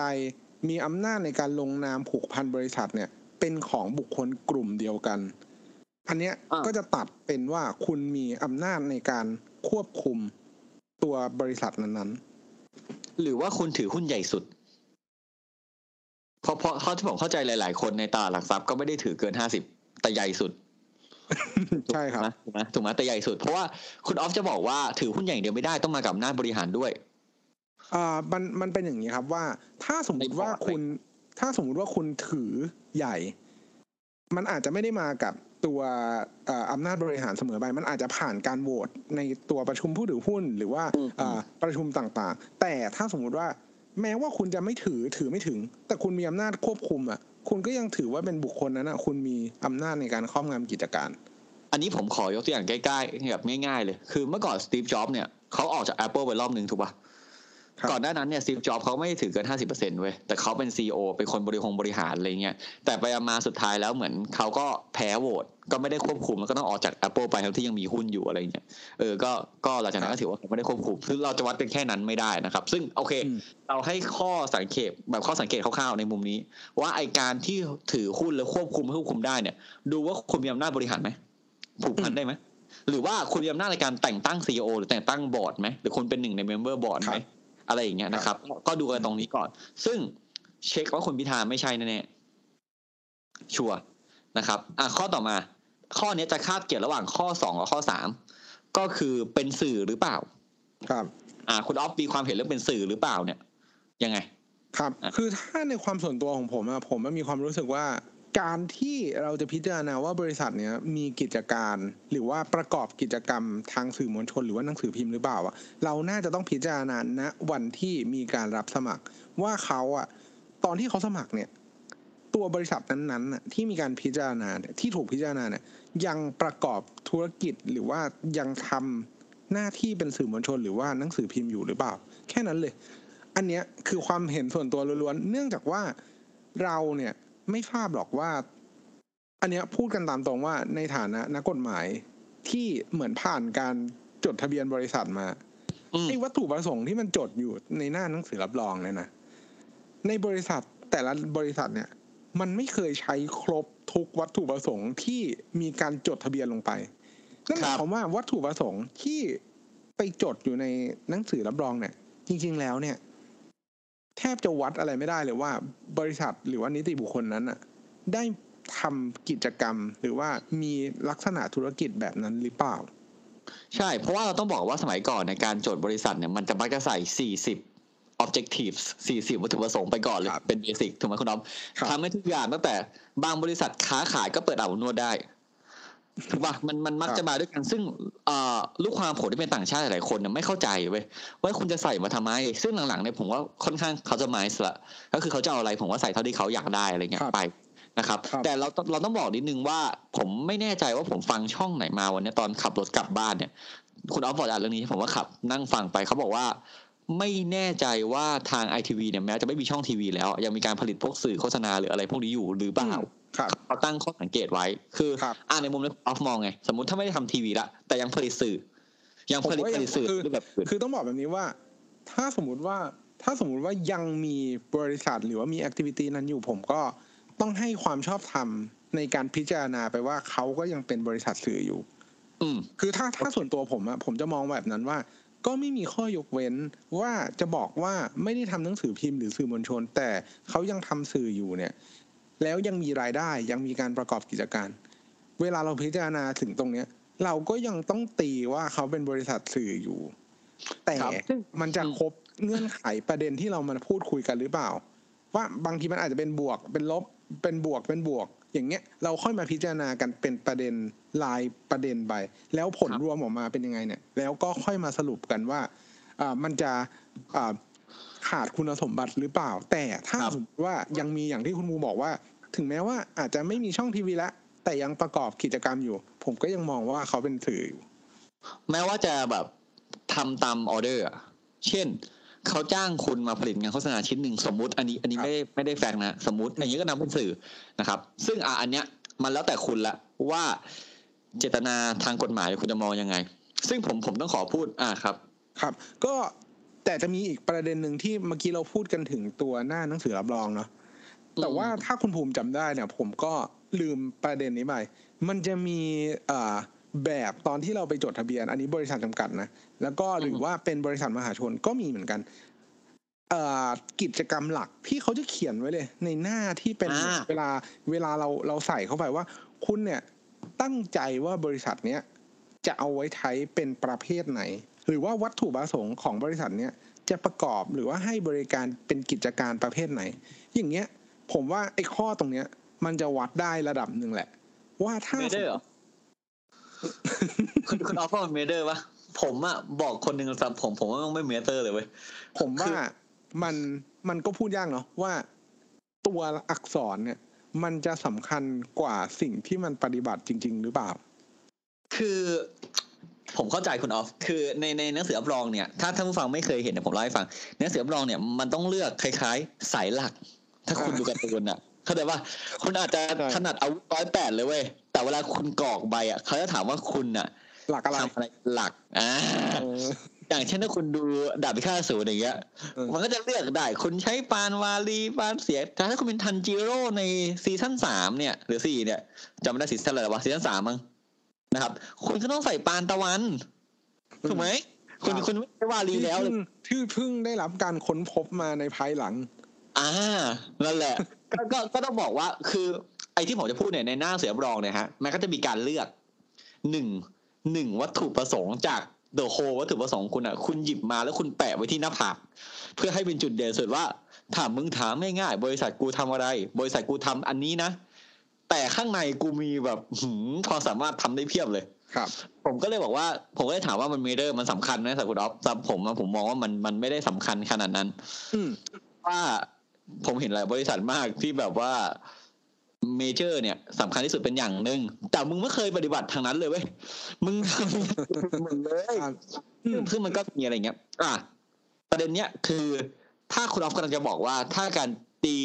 มีอำนาจในการลงนามผูกพันบริษัทเนี่ย เป็นของบุคคลกลุ่มเดียวกัน อันเนี้ยอ่าก็จะตัดเป็นว่าคุณมีอำนาจในการควบคุมตัวบริษัทนั้นๆ หรือว่าคุณถือหุ้นใหญ่สุด เพราะเพราะเขาที่ผมเข้าใจหลาย ๆ คนในตลาดหลักทรัพย์ก็ไม่ได้ถือเกินห้าสิบแต่ใหญ่สุดใช่ครับถูกไหมถูกไหมแต่ใหญ่สุด เพราะว่าคุณออฟจะบอกว่าถือหุ้นใหญ่างเดียวไม่ได้ต้องมากับอำนาจบริหารด้วยอ่ามันมันเป็นอย่างนี้ครับว่า ถ้าสมมติว่าในพอร์ตคุณถ้าสมมุติว่าคุณถือใหญ่ มันอาจจะไม่ได้มากับตัวเอ่ออำนาจบริหารเสมอไป มันอาจจะผ่านการโหวตในตัวประชุมผู้ถือหุ้น หรือว่าอืมอ่าประชุมต่างๆ แต่ถ้าสมมุติว่า แม้ว่าคุณจะไม่ถือถือไม่ถึง แต่คุณมีอำนาจควบคุมอะ คุณก็ยังถือว่าเป็นบุคคลนั้นอะ คุณมีอำนาจในการครอบงำกิจการ อันนี้ผมขอยกตัวอย่างใกล้ๆแบบง่ายๆเลย คือเมื่อก่อนสตีฟจ็อบเนี่ยเขาออกจาก Apple ไปรอบหนึ่งถูกปะ่ะ ก่อนหน้านั้นเนี่ยสตีฟจ็อบเขาไม่ได้ถือเกินห้าสิบเปอร์เซ็นต์เว้ยแต่เขาเป็นซีอเป็นคนบริหงบริหารอะไรเงี้ยแต่ไปมาสุดท้ายแล้วเหมือนเขาก็แพ้โหวตก็ไม่ได้ควบคุมแล้วก็ต้องออกจาก Apple ไปทั้งที่ยังมีหุ้นอยู่อะไรเงี้ยเออก็ก็หลังจากนั้นก็ถือว่าเขาไม่ได้ควบคุมซึ่งเราจะวัดกันแค่นั้นไม่ได้นะครับ ซึ่งโอเคอืมเราให้ข้อสังเกตแบบข้อสังเกตคร่าวๆในมุมนี้ ว่าไอ้การที่ถือหุ้นแล้วควบคุมไม่ควบคุมได้เนี่ย ดูว่าคุณมีอำนาจบริหารไหมผูกพันได้ไหมหรือว่าคุณมีอำนาจในการแต่งตั้ง CEO หรือแต่งตั้งบอร์ดไหมหรือคุณเป็นหนึ่งใน member board ไหม อะไรอย่างเงี้ยนะครับ ก็ดูกันตรงนี้ก่อน ซึ่งเช็คว่าคุณพิธาไม่ใช่แน่ๆชัวร์นะครับ อะข้อต่อมา ข้อนี้จะคาบเกี่ยวระหว่างข้อสองกับข้อสามก็คือเป็นสื่อหรือเปล่า ครับ อ่า คุณออฟมีความเห็นเรื่องเป็นสื่อหรือเปล่าเนี่ย ยังไง ครับอะคือถ้าในความส่วนตัวของผมอะผมอะมีความรู้สึกว่า การที่เราจะพิจารณาว่าบริษัทเนี้ยมีกิจการ หรือว่าประกอบกิจกรรมทางสื่อมวลชน หรือว่าหนังสือพิมพ์หรือเปล่าอะเราน่าจะต้องพิจารณาณวันที่มีการรับสมัคร ว่าเขาอะตอนที่เขาสมัครเนี่ย ตัวบริษัทนั้นๆน่ะที่มีการพิจารณาเนี่ยที่ถูกพิจารณาเนี่ยยังประกอบธุรกิจหรือว่ายังทำหน้าที่เป็นสื่อมวลชน หรือว่าหนังสือพิมพ์อยู่หรือเปล่า แค่นั้นเลย อันเนี้ยคือความเห็นส่วนตัวล้วนๆเนื่องจากว่าเราเนี่ย ไม่ทราบหรอกว่า อันเนี้ยพูดกันตามตรงว่าในฐานะนักกฎหมายที่เหมือนผ่านการจดทะเบียนบริษัทมาอืมไอ้วัตถุประสงค์ที่มันจดอยู่ในหน้าหนังสือรับรองเนี่ยนะในบริษัทแต่ละบริษัทเนี่ย มันไม่เคยใช้ครบทุกวัตถุประสงค์ที่มีการจดทะเบียนลงไปนั่นหมายความว่าวัตถุประสงค์ที่ไปจดอยู่ในหนังสือรับรองเนี่ย จริง ๆ แล้วเนี่ย แทบจะวัดอะไรไม่ได้เลยว่า บริษัทหรือว่านิติบุคคลนั้นอะได้ทำกิจกรรมหรือว่ามีลักษณะธุรกิจแบบนั้นหรือเปล่า ใช่ เพราะว่าเราต้องบอกว่าสมัยก่อนในการจดบริษัทเนี่ยมันจะมักจะใส่ 40 objectives 40 วัตถุประสงค์ไปก่อนเลยครับเป็นเบสิกถูกไหมคุณน้อมครับทำให้ทุกอย่างตั้งแต่บางบริษัทค้าขายก็เปิดอาบอบนวดได้ ถูกป่ะมันมันมักจะมาด้วยกันซึ่งเอ่อลูกความผมที่เป็นต่างชาติหลายๆคนเนี่ยไม่เข้าใจเว้ยว่าคุณจะใส่มาทำไม ซึ่งหลังๆเนี่ยผมว่าค่อนข้างเขาจะไมส์ละก็คือเขาจะเอาอะไรผมว่าใส่เท่าที่เขาอยากได้อะไรเงี้ยครับไปนะครับครับ แต่เราเราต้องบอกนิดนึงว่า ผมไม่แน่ใจว่าผมฟังช่องไหนมาวันเนี้ยตอนขับรถกลับบ้านเนี่ย คุณออฟบอกอ่านเรื่องนี้ผมว่าขับนั่งฟังไปเขาบอกว่าไม่แน่ใจว่าทางไอทีวีเนี่ยแม้จะไม่มีช่องทีวีแล้ว ยังมีการผลิตพวกสื่อโฆษณาหรืออะไรพวกนี้อยู่หรือเปล่าครับ เขาตั้งข้อสังเกตไว้ คือครับอ่านในมุมนั้นออฟมองไง สมมติถ้าไม่ได้ทำทีวีละแต่ยังผลิตสื่อ ยังผลิตผมว่าผลิตสื่อคือรูปแบบอื่นคือต้องบอกแบบนี้ว่า ถ้าสมมุติว่าถ้าสมมุติว่ายังมีบริษัทหรือว่ามีแอคทิวิตี้นั้นอยู่ผมก็ต้องให้ความชอบธรรมในการพิจารณาไปว่าเขาก็ยังเป็นบริษัทสื่ออยู่ อืมคือถ้าถ้าส่วนตัวผมอะผมจะมองแบบนั้นว่า ก็ไม่มีข้อยกเว้นว่าจะบอกว่าไม่ได้ทำหนังสือพิมพ์หรือสื่อมวลชน แต่เขายังทำสื่ออยู่เนี่ย แล้วยังมีรายได้ยังมีการประกอบกิจการ เวลาเราพิจารณาถึงตรงเนี้ย เราก็ยังต้องตีว่าเขาเป็นบริษัทสื่ออยู่ แต่ครับมันจะครบเงื่อนไขประเด็นที่เรามาพูดคุยกันหรือเปล่า ว่าบางทีมันอาจจะเป็นบวกเป็นลบเป็นบวกเป็นบวก อย่างเงี้ย เราค่อยมาพิจารณากันเป็นประเด็นรายประเด็นไปแล้วผลครับรวมออกมาเป็นยังไงเนี่ย แล้วก็ค่อยมาสรุปกันว่าอ่ามันจะอ่าขาดคุณสมบัติหรือเปล่า แต่ถ้าครับสมมติว่ายังมีอย่างที่คุณมูบอกว่า ถึงแม้ว่าอาจจะไม่มีช่องทีวีแล้วแต่ยังประกอบกิจกรรมอยู่ ผมก็ยังมองว่าเขาเป็นสื่ออยู่แม้ว่าจะแบบทำตามออเดอร์อะเช่นเขาจ้างคุณมาผลิตงานโฆษณาชิ้นหนึ่งสมมุติ อันนี้อันนี้ครับไม่ได้ไม่ได้แฟกต์นะ สมมติอย่างนี้ก็นับเป็นสื่อนะครับ ซึ่งอะอันเนี้ยมันแล้วแต่คุณละว่าเจตนาทางกฎหมายคุณจะมองยังไง ซึ่งผมผมต้องขอพูดอ่าครับ ครับ ก็แต่จะมีอีกประเด็นหนึ่งที่เมื่อกี้เราพูดกันถึงตัวหน้าหนังสือรับรองเนาะ แต่ว่าถ้าคุณภูมิจำได้เนี่ย ผมก็ลืมประเด็นนี้ไปมันจะมีเอ่อแบบตอนที่เราไปจดทะเบียน อันนี้บริษัทจำกัดนะ แล้วก็หรือว่าเป็นบริษัทมหาชนก็มีเหมือนกันเอ่อกิจกรรมหลักที่เขาจะเขียนไว้เลย ในหน้าที่เป็นอ่าเวลาเวลาเราเราใส่เข้าไปว่า คุณเนี่ยตั้งใจว่าบริษัทเนี้ยจะเอาไว้ใช้เป็นประเภทไหน หรือว่าวัตถุประสงค์ของบริษัทเนี้ยจะประกอบหรือว่าให้บริการเป็นกิจการประเภทไหน อย่างเงี้ย ผมว่าไอ้ข้อตรงเนี้ย มันจะวัดได้ระดับหนึ่งแหละ ว่าถ้า matter เหรอคุณคุณออฟว่ามัน matter ปะผมอะบอกคนหนึ่งสำหรับผมผมว่ามันไม่ matter เลยเว้ยผมว่ามันมันก็พูดยากเนาะว่าตัวอักษรเนี่ย มันจะสำคัญกว่าสิ่งที่มันปฏิบัติจริง ๆ หรือเปล่า คือผมเข้าใจคุณออฟ คือในในหนังสือรับรองเนี่ย ถ้าท่านผู้ฟังไม่เคยเห็นเนี่ยผมเล่าให้ฟังในหนังสือรับรองเนี่ยมันต้องเลือกคล้าย ๆ สายหลัก ถ้าคุณอ่าดูการ์ตูนอะ เข้าใจว่าคุณอาจจะใช้ถนัดอาวุธร้อยแปดเลยเว้ยแต่เวลาคุณกรอกใบอะเขาจะถามว่าคุณอะหลักอะไรทำอะไรหลักอ่าเอออย่างเช่นถ้าคุณดูดาบพิฆาตอสูรอย่างเงี้ยเออมันก็จะเลือกได้ คุณใช้ปราณวารีปราณเสียงแต่ถ้าคุณเป็นทันจิโร่ใน season สามเนี่ย หรือสี่เนี่ยจำไม่ได้ season อะไรวะ season สามมั้งนะครับ คุณก็ต้องใส่ปราณตะวันถูกไหมคุณครับคุณไม่ใช่วาลีที่แล้วเลเพิ่ยงที่เพิ่งได้รับการค้นพบมาในภายหลัง อ่านั่นแหละก็ก็ก็ต้องบอกว่าคือ ไอ้ที่ผมจะพูดเนี่ยในหน้าเสือรับรองเนี่ยฮะมันก็จะมีการเลือกหนึ่งหนึ่งวัตถุประสงค์จากเดอะโฮวัตถุประสงค์คุณอะคุณหยิบมาแล้วคุณแปะไว้ที่หน้าผากเพื่อให้เป็นจุดเด่นสุดว่าถามมึงถามง่ายๆบริษัทกูทำอะไร บริษัทกูทำอันนี้นะ แต่ข้างในกูมีแบบหืมความสามารถทำได้เพียบเลยครับ ผมก็เลยบอกว่า ผมก็เลยถามว่ามัน matter มันสำคัญไหมสำหรับคุณอ๊อฟสำหรับผมอะผมมองว่ามันมันไม่ได้สำคัญขนาดนั้น อืมว่า ผมเห็นหลายบริษัทมากที่แบบว่า major เนี่ยสำคัญที่สุดเป็นอย่างหนึ่งแต่มึงไม่เคยปฏิบัติทางนั้นเลยเว้ยมึงทำมึงเลยครับอืมซึ่งมันก็มีอะไรเงี้ย อะประเด็นเนี้ยคือถ้าคุณออฟกำลังจะบอกว่า ถ้าการตี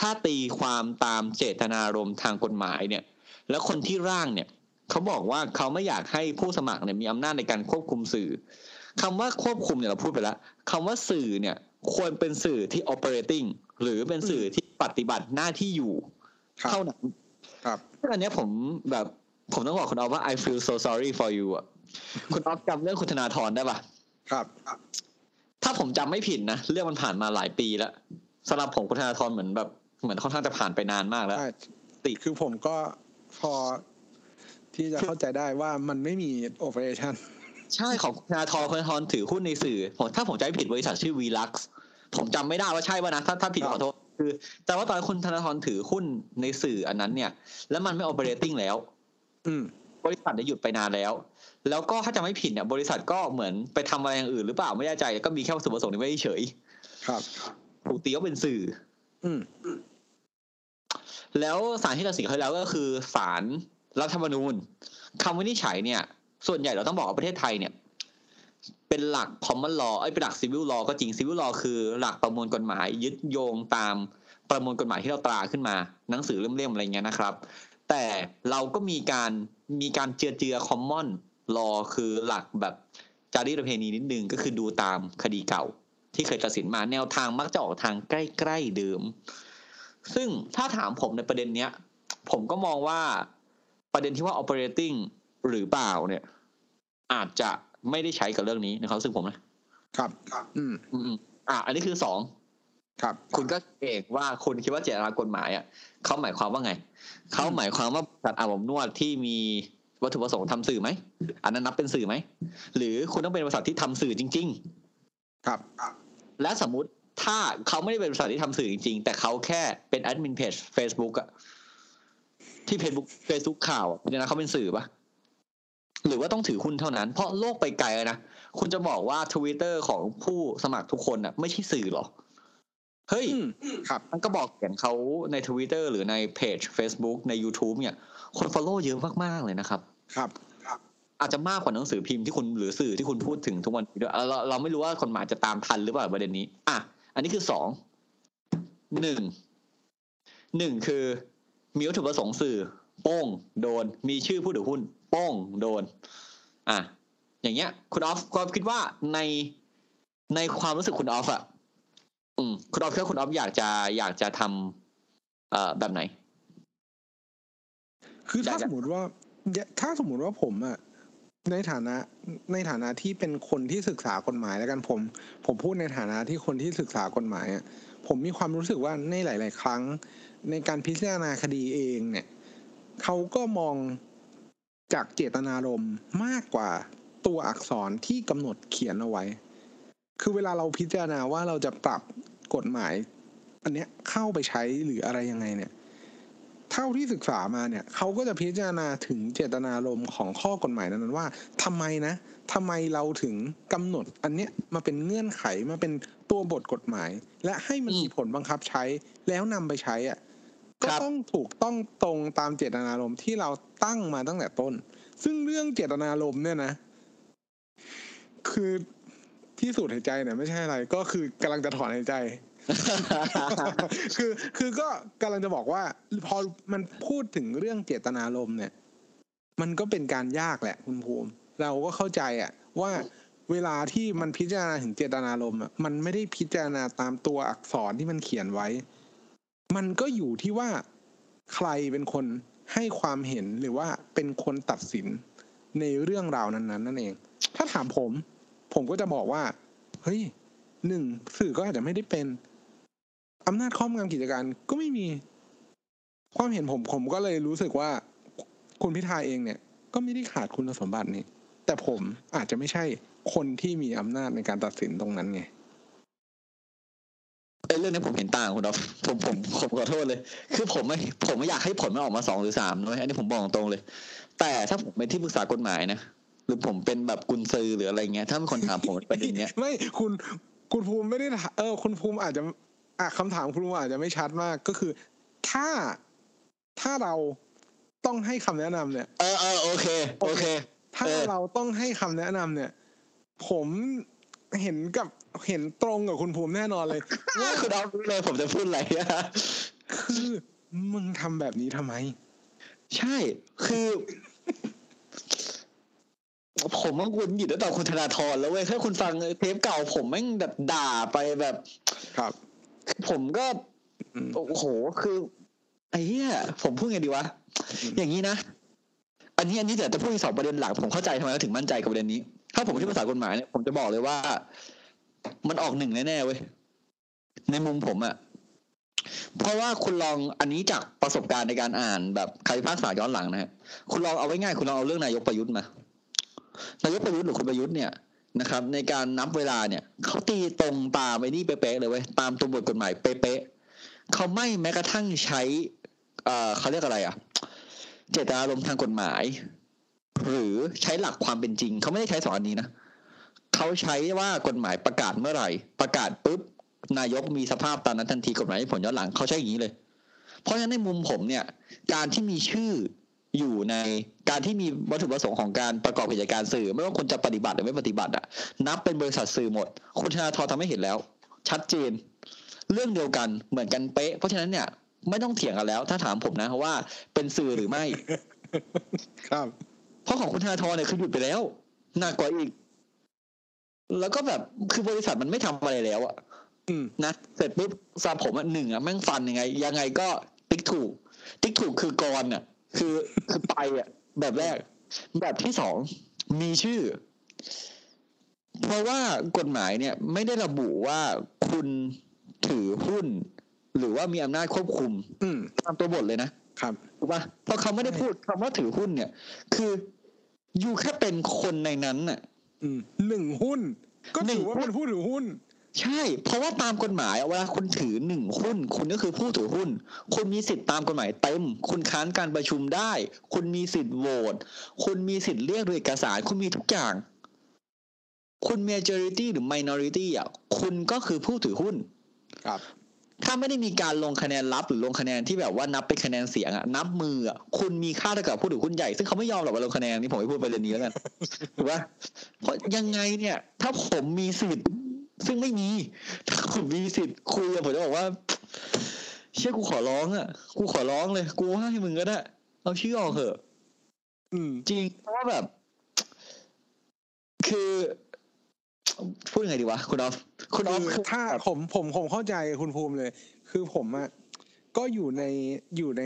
ถ้าตีความตามเจตนารมณ์ทางกฎหมายเนี่ย แล้วคนที่ร่างเนี่ยเขาบอกว่าเขาไม่อยากให้ผู้สมัครเนี่ยมีอำนาจในการควบคุมสื่อคำว่าควบคุมเนี่ยเราพูดไปแล้วคำว่าสื่อเนี่ย ควรเป็นสื่อที่ operating หรือเป็นสื่อที่ปฏิบัติหน้าที่อยู่ครับเท่านั้นครับซึ่งอันเนี้ยผมแบบผมต้องบอกคุณออฟว่า I feel so sorry for you อะคุณออฟจำเรื่องคุณธนาธรได้ปะครับ ถ้าผมจำไม่ผิดนะเรื่องมันผ่านมาหลายปีแล้วสำหรับผมคุณธนาธรเหมือนแบบเหมือนค่อนข้างจะผ่านไปนานมากแล้วใช่ติคือผมก็พอที่จะเข้าใจได้ว่ามันไม่มีโอเปอเรชั่นใช่ของคุณธนาธรคุณธนาธรถือหุ้นในสื่อผมถ้าผมจำไม่ผิดบริษัทชื่อ v l u x ผมจำไม่ได้ว่าใช่ป่ะนะถ้าถ้าผิดครับขอโทษคือ แต่ว่าตอนนนคุณธนาธรถือหุ้นในสื่ออันนั้นเนี่ย แล้วมันไม่ operating แล้ว อืม บริษัทได้หยุดไปนานแล้ว แล้วก็ถ้าจำไม่ผิดเนี่ยบริษัทก็เหมือนไปทำอะไรอย่างอื่นหรือเปล่าไม่แน่ใจก็มีแค่วัตถุประสงค์นี้ไว้เฉย ครับถูกตีว่าเป็นสื่อ อืม แล้วศาลที่ตัดสินเขาแล้วก็คือศาลรัฐธรรมนูญคำวินิจฉัยเนี่ย ส่วนใหญ่เราต้องบอกว่าประเทศไทยเนี่ย เป็นหลัก common law เอ้เป็นหลัก civil law ก็จริง civil law คือหลักประมวลกฎหมายยึดโยงตามประมวลกฎหมายที่เราตราขึ้นมา หนังสือเล่มๆอะไรเงี้ยนะครับ แต่เราก็มีการมีการเจือเจือ common law คือหลักแบบจารีตประเพณีนิดนึงก็คือดูตามคดีเก่า ที่เคยตัดสินมาแนวทางมักจะออกทางใกล้ๆเดิม ซึ่งถ้าถามผมในประเด็นเนี้ย ผมก็มองว่าประเด็นที่ว่า operating หรือเปล่าเนี่ย อาจจะไม่ได้ใช้กับเรื่องนี้ในความรู้สึกผมนะครับ อืมอืมๆอะอันนี้คือสองครับ คุณก็เอกว่าคุณคิดว่าเจตนากฎหมายอะเขาหมายความว่าไงเขาหมายความว่าบริษัทอาบอบนวดที่มีวัตถุประสงค์ทำสื่อไหมอันนั้นนับเป็นสื่อไหมหรือคุณต้องเป็นบริษัทที่ทำสื่อจริงครับๆและสมมุติถ้าเขาไม่ได้เป็นบริษัทที่ทำสื่อจริง ๆ แต่เขาแค่เป็นแอดมินเพจ Facebook อะที่เฟซบุ๊กเฟซบุ๊กข่าวอะเนี่ยนะเขาเป็นสื่อปะ หรือว่าต้องถือหุ้นเท่านั้น เพราะโลกไปไกลแล้วนะ คุณจะบอกว่าทวิตเตอร์ของผู้สมัครทุกคนอะไม่ใช่สื่อหรอ เฮ้ยอืมครับมันก็บอกเขียนเขาใน Twitter หรือในเพจ Facebook ใน YouTube เนี่ย คน Follow เยอะมากๆเลยนะครับ ครับอาจจะมากกว่าหนังสือพิมพ์ที่คุณหรือสื่อที่คุณพูดถึงทุกวันนี้ด้วยเราเราเราไม่รู้ว่ากฎหมายจะตามทันหรือเปล่าประเด็นนี้ อะ อันนี้คือสองหนึ่งหนึ่งคือมีวัตถุประสงค์สื่อ โป้งโดนมีชื่อผู้ถือหุ้น โป้งโดน อะอย่างเงี้ย คุณออฟก็คิดว่าในในความรู้สึกคุณออฟอะอืมคุณออฟคิดว่าคุณออฟอยากจะอยากจะทำเอ่อแบบไหน คือถ้าได้สมมติว่าถ้าสมมติว่าผมอะในฐานะในฐานะที่เป็นคนที่ศึกษากฎหมายแล้วกันผม ผมพูดในฐานะที่คนที่ศึกษากฎหมายอะผมมีความรู้สึกว่าในหลาย ๆ ครั้ง ในการพิจารณาคดีเองเนี่ยเขาก็มอง จากเจตนารมณ์มากกว่าตัวอักษรที่กำหนดเขียนเอาไว้ คือเวลาเราพิจารณาว่าเราจะปรับกฎหมาย อันเนี้ยเข้าไปใช้หรืออะไรยังไงเนี่ย เท่าที่ศึกษามาเนี่ยเขาก็จะพิจารณาถึงเจตนารมณ์ของข้อกฎหมายนั้นว่าทำไมนะทำไมเราถึงกำหนด อันเนี้ยมาเป็นเงื่อนไขมาเป็นตัวบทกฎหมาย และให้มันมมีผลบังคับใช้แล้วนำไปใช้อะ ก็ต้องถูกต้องตรงตามเจตนารมณ์ที่เราตั้งมาตั้งแต่ต้น ซึ่งเรื่องเจตนารมณ์เนี่ยนะ คือที่สูดหายใจเนี่ยไม่ใช่อะไร ก็คือกำลังจะถอนหายใจ คือคือก็กำลังจะบอกว่า พอมันพูดถึงเรื่องเจตนารมณ์เนี่ย มันก็เป็นการยากแหละคุณภูมิ เราก็เข้าใจอะว่าเวลาที่มันพิจารณาถึงเจตนารมณ์อะมันไม่ได้พิจารณาตามตัวอักษรที่มันเขียนไว้ มันก็อยู่ที่ว่าใครเป็นคนให้ความเห็นหรือว่าเป็นคนตัดสินในเรื่องราวนั้นๆนั่นเอง ถ้าถามผม ผมก็จะบอกว่า เฮ้ยหนึ่งสื่อก็อาจจะไม่ได้เป็นอำนาจครอบงำกิจการก็ไม่มี ความเห็นผมผมก็เลยรู้สึกว่า คุณพิธาเองเนี่ย ก็ไม่ได้ขาดคุณสมบัตินี่แต่ผมอาจจะไม่ใช่คนที่มีอำนาจในการตัดสินตรงนั้นไง เอ้ยเรื่องนี้ผมเห็นต่างคุณดอฟผมผมผมขอโทษเลย คือผมไม่ผมไม่อยากให้ผลมันออกมาสองหรือสามนะเว้ยอันนี้ผมบอกตรงๆเลย แต่ถ้าผมเป็นที่ปรึกษากฎหมายนะหรือผมเป็นแบบกุญซือหรืออะไรเงี้ยถ้ามีคนถามผมประเด็นเนี้ยไม่คุณคุณภูมิไม่ได้ถาเออ คุณภูมิอาจจะอะคำถามคุณภูมิอาจจะไม่ชัดมากก็คือ ถ้าถ้าเราต้องให้คำแนะนำเนี่ย เออเออโอเคโอเค ถ้าเออเราต้องให้คำแนะนำเนี่ย ผมเห็นกับ เห็นตรงกับคุณภูมิแน่นอนเลยว่าคุณดอฟรู้เลยผมจะพูดอะไรอะคือมึงทำแบบนี้ทำไม ใช่ คือ ผมว่าคุณหยิบตั้งแต่คุณธนาธรแล้วเว้ยถ้าคุณฟังเทปเก่า ผมแม่งแบบด่าไปแบบ ครับ ผมก็อืมโอ้โหคือไอ้เหี้ยผมพูดไงดีวะอืมอย่างนี้นะอันนี้อันนี้เดี๋ยวจะพูดอีกสองประเด็นหลักผมเข้าใจทำไมเราถึงมั่นใจกับประเด็นนี้ ถ้าผมที่ภาษากฎหมายเนี่ยผมจะบอกเลยว่า มันออกหนึ่งแน่ๆเว้ยในมุมผมอะเพราะว่าคุณลองอันนี้จากประสบการณ์ในการอ่านแบบใครพิพากษาย้อนหลังนะฮะคุณลองเอาไว้ง่าย คุณลองเอาเรื่องนายกประยุทธ์มานายกประยุทธ์หรือคุณประยุทธ์เนี่ยนะครับ ในการนับเวลาเนี่ยเขาตีตรงตามไอ้นี่เป๊ะๆเลยเว้ยตามตัวบทกฎหมายเป๊ะๆเขาไม่แม้กระทั่งใช้เอ่อเขาเรียกอะไรอะ เจตนารมณ์ทางกฎหมาย หรือใช้หลักความเป็นจริงเขาไม่ได้ใช้สองอันนี้นะเขาใช้ว่ากฎหมายประกาศเมื่อไหร่ ประกาศปุ๊บนายกมีสภาพตามนั้นทันทีกฎหมายให้ผลย้อนหลังเขาใช้อย่างนี้เลย เพราะฉะนั้นในมุมผมเนี่ย การที่มีชื่ออยู่ในการที่มีวัตถุประสงค์ของการประกอบกิจการสื่อ ไม่ว่าคุณจะปฏิบัติหรือไม่ปฏิบัติอะ นับเป็นบริษัทสื่อหมด คุณธนาธรทำให้เห็นแล้ว ชัดเจน เรื่องเดียวกันเหมือนกันเป๊ะ เพราะฉะนั้นเนี่ยไม่ต้องเถียงกันแล้ว ถ้าถามผมนะว่าเป็นสื่อหรือไม่ ครับ เพราะของคุณธนาธรเนี่ยคือหยุดไปแล้วหนักกว่าอีก แล้วก็แบบคือบริษัทมันไม่ทำอะไรแล้วอะอืมนะเสร็จปุ๊บซาผมอะหนึ่งอะแม่งฟันยังไง ยังไงก็ติ๊กถูก ติ๊กถูกคือกรอะ คือคือไปอะ แบบแรก แบบที่สองมีชื่อ เพราะว่ากฎหมายเนี่ย ไม่ได้ระบุว่าคุณถือหุ้น หรือว่ามีอำนาจควบคุมอืมตามตัวบทเลยนะครับถูกปะเพราะเขาไม่ได้พูดคำว่าถือหุ้นเนี่ย คืออยู่แค่เป็นคนในนั้นน่ะอืม หนึ่งหุ้น ก็หนึ่ถืงอว่าเป็นผู้ถือหุ้น ใช่ เพราะว่าตามกฎหมายอะเวลาคุณถือหนึ่งหุ้น คุณก็คือผู้ถือหุ้น คุณมีสิทธิ์ตามกฎหมายเต็ม คุณค้านการประชุมได้ คุณมีสิทธิ์โหวตคุณมีสิทธิ์เรียกโดยเอกสาร คุณมีทุกอย่าง คุณ majority หรือ minority อะคุณก็คือผู้ถือหุ้นครับ ถ้าไม่ได้มีการลงคะแนนลับหรือลงคะแนนที่แบบว่านับเป็นคะแนนเสียงอะนับมืออะคุณมีค่าเท่ากับผู้ถือหุ้นใหญ่ซึ่งเขาไม่ยอมหรอกว่าลงคะแนนนี่ผมไม่พูดไปเรื่องนี้แล้วกันถูกปะเพราะยังไงเนี่ย ถ้าผมมีสิทธิ์ซึ่งไม่มี ถ้าผมมีสิทธิ์คุยอะผมจะบอกว่า เชื่อกูขอร้องอะกูขอร้องเลย กูให้มึงก็ได้เอาชื่อออกเถอะอืมจริงเพราะว่าแบบ คือ พูดยังไงดีวะคุณออฟคุณออฟคือถ้าผมผมผมเข้าใจคุณภูมิเลย คือผมอะก็อยู่ในอยู่ใน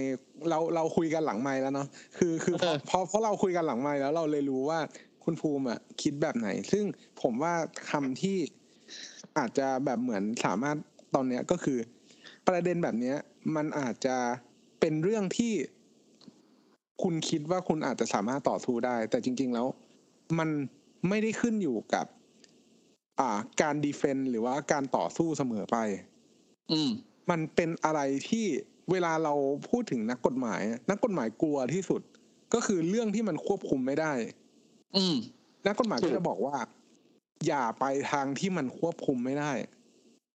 เราเราคุยกันหลังไม้แล้วเนาะคือคือพอพอเพราะเราคุยกันหลังไม้แล้วเราเลยรู้ว่าคุณภูมิอะคิดแบบไหน ซึ่งผมว่าคำที่อาจจะแบบเหมือนสามารถตอนเนี้ยก็คือ ประเด็นแบบเนี้ย มันอาจจะเป็นเรื่องที่คุณคิดว่าคุณอาจจะสามารถต่อสู้ได้ แต่จริง ๆ แล้ว มันไม่ได้ขึ้นอยู่กับ อ่า การดีเฟนต์หรือว่าการต่อสู้เสมอไป อืม มันเป็นอะไรที่เวลาเราพูดถึงนักกฎหมาย นักกฎหมายกลัวที่สุด ก็คือเรื่องที่มันควบคุมไม่ได้ อืม นักกฎหมายถูก็กจะบอกว่า อย่าไปทางที่มันควบคุมไม่ได้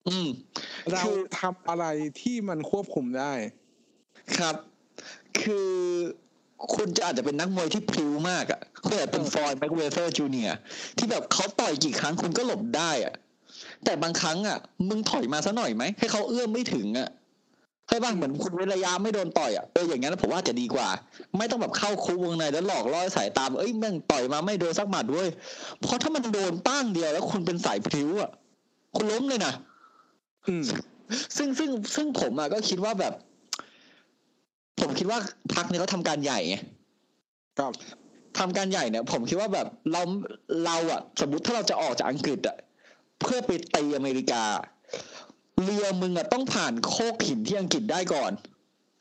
อืม เราคือทำอะไรที่มันควบคุมได้ ครับ คือ คุณจะอาจจะเป็นนักมวยที่พริ้วมากอะคุณอาจจะเป็น Floyd Mayweather Junior ที่แบบเขาต่อยกี่ครั้งคุณก็หลบได้อะ แต่บางครั้งอะ มึงถอยมาซะหน่อยไหมให้เขาเอื้อมไม่ถึงอะให้บ้างเหมือนคุณเว้นระยะไม่โดนต่อยอะเอออย่างนั้นผมว่าจะดีกว่า ไม่ต้องแบบเข้าคุกวงในแล้วหลอกล่อให้สายตามเอ้ยแม่งต่อยมาไม่โดนสักหมัดเว้ยเพราะถ้ามันโดนป้างเดียวแล้วคุณเป็นสายพริ้วอะ คุณล้มเลยนะอืมซึ่งซึ่งซึ่งผมอะก็คิดว่าแบบ ผมคิดว่าพักเนี่ยเขาทำการใหญ่ไงครับทำการใหญ่เนี่ย ผมคิดว่าแบบเราเราอะสมมติถ้าเราจะออกจากอังกฤษอะเพื่อไปตีอเมริกา เรือมึงอะต้องผ่านโคกหินที่อังกฤษได้ก่อน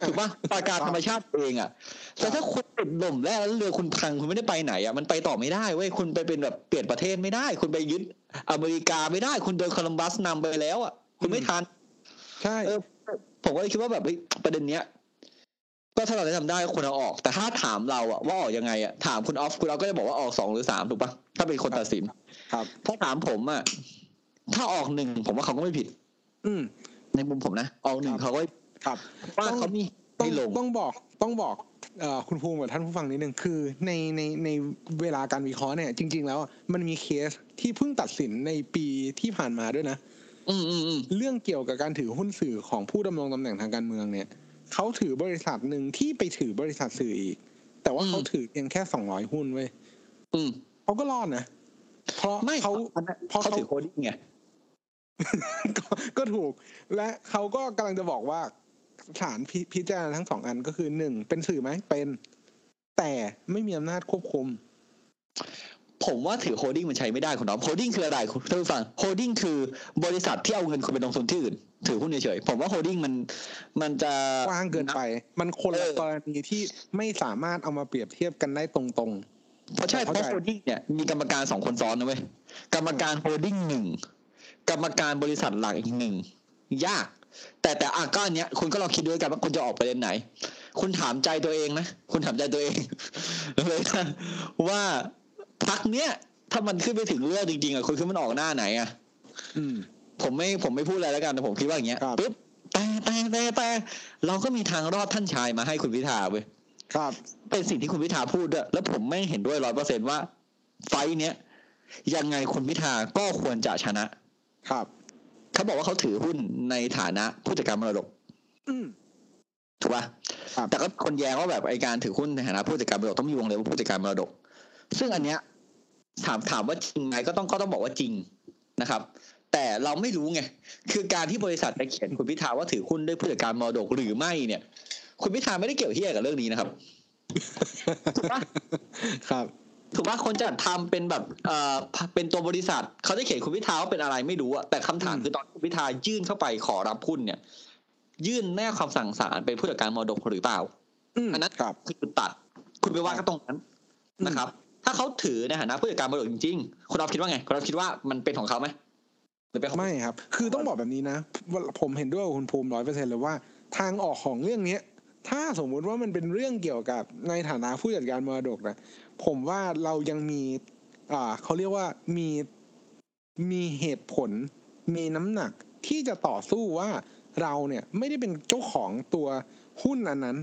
ถูกปะปราการธรรมชาติเองอะแต่ถ้าคุณติดลมแล้วแล้วเรือคุณพังคุณไม่ได้ไปไหนอะมันไปต่อไม่ได้เว้ยคุณไปเป็นแบบเปลี่ยนประเทศไม่ได้ คุณไปยึดอเมริกาไม่ได้ คุณโดนโคลัมบัสนำไปแล้วอะคุณไม่ทันใช่เออผมก็เลยคิดว่าแบบเฮ้ยประเด็นเนี้ย ก็ถ้าเราได้ทำได้ก็ควรเอาออก แต่ถ้าถามเราอะว่าออกยังไงอะถามคุณออฟคุณเราก็จะบอกว่าออกสองหรือสามถูกปะถ้าเป็นคนตัดสิน ครับ ถ้าถามผมอะถ้าออกหนึ่งผมว่าเขาก็ไม่ผิด อืม ในมุมผมนะออกหนึ่งครับเขาก็ครับว่าเขามีต้องไม่ลงต้องบอกต้องบอกเอ่อคุณภูมิกับท่านผู้ฟังนิดนึงคือในในในเวลาการวิเคราะห์เนี่ยจริง ๆ แล้วอะมันมีเคสที่เพิ่งตัดสินในปีที่ผ่านมาด้วยนะอืมอืมอืมเรื่องเกี่ยวกับการถือหุ้นสื่อของผู้ดำรงตำแหน่งทางการเมืองเนี่ย เขาถือบริษัทหนึ่งที่ไปถือบริษัทสื่ออีก แต่ว่าเขาถือเพียงแค่สองร้อยหุ้นเว้ยอืมเขาก็รอดนะเพราะไม่เขาอันนั้นเพราะเขาเขาถือ holding ไงก็ก็ถูก และเขาก็กำลังจะบอกว่าศาลพิพิจารณาทั้งสองอันก็คือหนึ่งเป็นสื่อไหมเป็น แต่ไม่มีอำนาจควบคุม ผมว่าถือ holding มันใช้ไม่ได้คุณน้อง holding คืออะไรคุณท่านผู้ฟัง holding คือบริษัทที่เอาเงินคุณไปลงทุนที่อื่น ถือหุ้นเฉยๆผมว่า holding มันมันจะกว้างเกินไป มันคนละเออกรณีที่ไม่สามารถเอามาเปรียบเทียบกันได้ตรงเพราะใช่เพเข้าใจ holding เนี่ยมีกรรมการสองคนซ้อนนะเว้ยกรรมการ holding หนึ่งกรรมการบริษัทหลักอีกหนึ่งยาก แต่แต่อะก็อันเนี้ยคุณก็ลองคิดด้วยกันว่าคุณจะออกประเด็นไหน คุณถามใจตัวเองนะคุณถามใจตัวเองเลยนะว่า พักเนี้ยถ้ามันขึ้นไปถึงเรื่องจริงๆอะคุณคิดมันออกหน้าไหนอะๆอืมผมไม่ผมไม่พูดอะไรแล้วกันแต่ผมคิดว่าอย่างเงี้ยครับปุ๊บแต่แต่แต่แต่เราก็มีทางรอดท่านชายมาให้คุณพิธาเว้ยครับ เป็นสิ่งที่คุณพิธาพูดด้วยแล้วผมไม่เห็นด้วยร้อยเปอร์เซนว่า ไฟท์เนี้ยยังไงคุณพิธาก็ควรจะชนะ ครับเขาบอกว่าเขาถือหุ้นในฐานะผู้จัดการมรดกอืมถูกป่ะครับแต่ก็คนแย้งว่าแบบไอการถือหุ้นในฐานะผู้จัดการมรดกต้องมีวงเล็บว่าผู้จัดการมรดก ซึ่งอันเนี้ย ถามถามว่าจริงไหมก็ต้องก็ต้องบอกว่าจริงนะครับ แต่เราไม่รู้ไงคือการที่บริษัทไปเขียนคุณพิธาว่าถือหุ้นด้วยผู้จัดการมรดกหรือไม่เนี่ย คุณพิธาไม่ได้เกี่ยวเฮียกับเรื่องนี้นะครับถูกปะครับถูกป่ะคนจะทำเป็นแบบเอ่อเป็นตัวบริษัทเขาจะเขียนคุณพิธาว่าเป็นอะไรไม่รู้อะแต่คำถามอืมคือตอนคุณพิธายื่นเข้าไปขอรับหุ้นเนี่ย ยื่นแน่คำสั่งศาลเป็นผู้จัดการมรดกหรือเปล่ามอันนั้นครับคือจุดตัด คุณไปว่ากันตรงนั้นอืมนะครับ ถ้าเขาถือในฐานะผู้จัดการมรดกจริงๆคุณเราคิดว่าไงคุณเราคิดว่ามันเป็นของเขาไหมหรือเป็นของไม่ครับ คือต้องบอกแบบนี้นะว่าผมเห็นด้วยกับคุณภูมิร้อยเปอร์เซ็นเลยว่า ทางออกของเรื่องเนี้ย ถ้าสมมุติว่ามันเป็นเรื่องเกี่ยวกับในฐานะผู้จัดการมรดกนะผมว่าเรายังมี อ่าเขาเรียกว่ามีมีเหตุผล มีน้ำหนักที่จะต่อสู้ว่าเราเนี่ยไม่ได้เป็นเจ้าของตัวหุ้นอันนั้น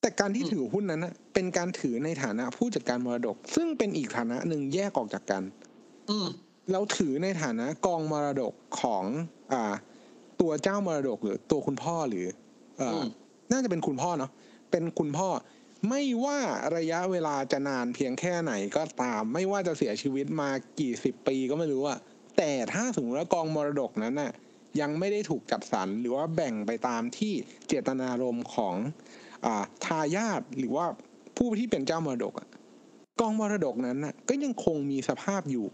แต่การที่ถือหุ้นนั้นนะเป็นการถือในฐานะผู้จัดการมรดก ซึ่งเป็นอีกฐานะหนึ่งแยกออกจากกันอืมเราถือในฐานะกองมรดกของอ่า ตัวเจ้ามรดกหรือตัวคุณพ่อหรือเอ่ออมน่าจะเป็นคุณพ่อเนาะเป็นคุณพ่อ ไม่ว่าระยะเวลาจะนานเพียงแค่ไหนก็ตาม ไม่ว่าจะเสียชีวิตมากี่สิบปีก็ไม่รู้อะแต่ถ้าสมมติว่ากองมรดกนั้นน่ะ ยังไม่ได้ถูกจัดสรรหรือว่าแบ่งไปตามที่เจตนารมณ์ของอ่า ทายาทหรือว่าผู้ที่เป็นเจ้ามรดกอะกองมรดกนั้นน่ะ ก็ยังคงมีสภาพอยู่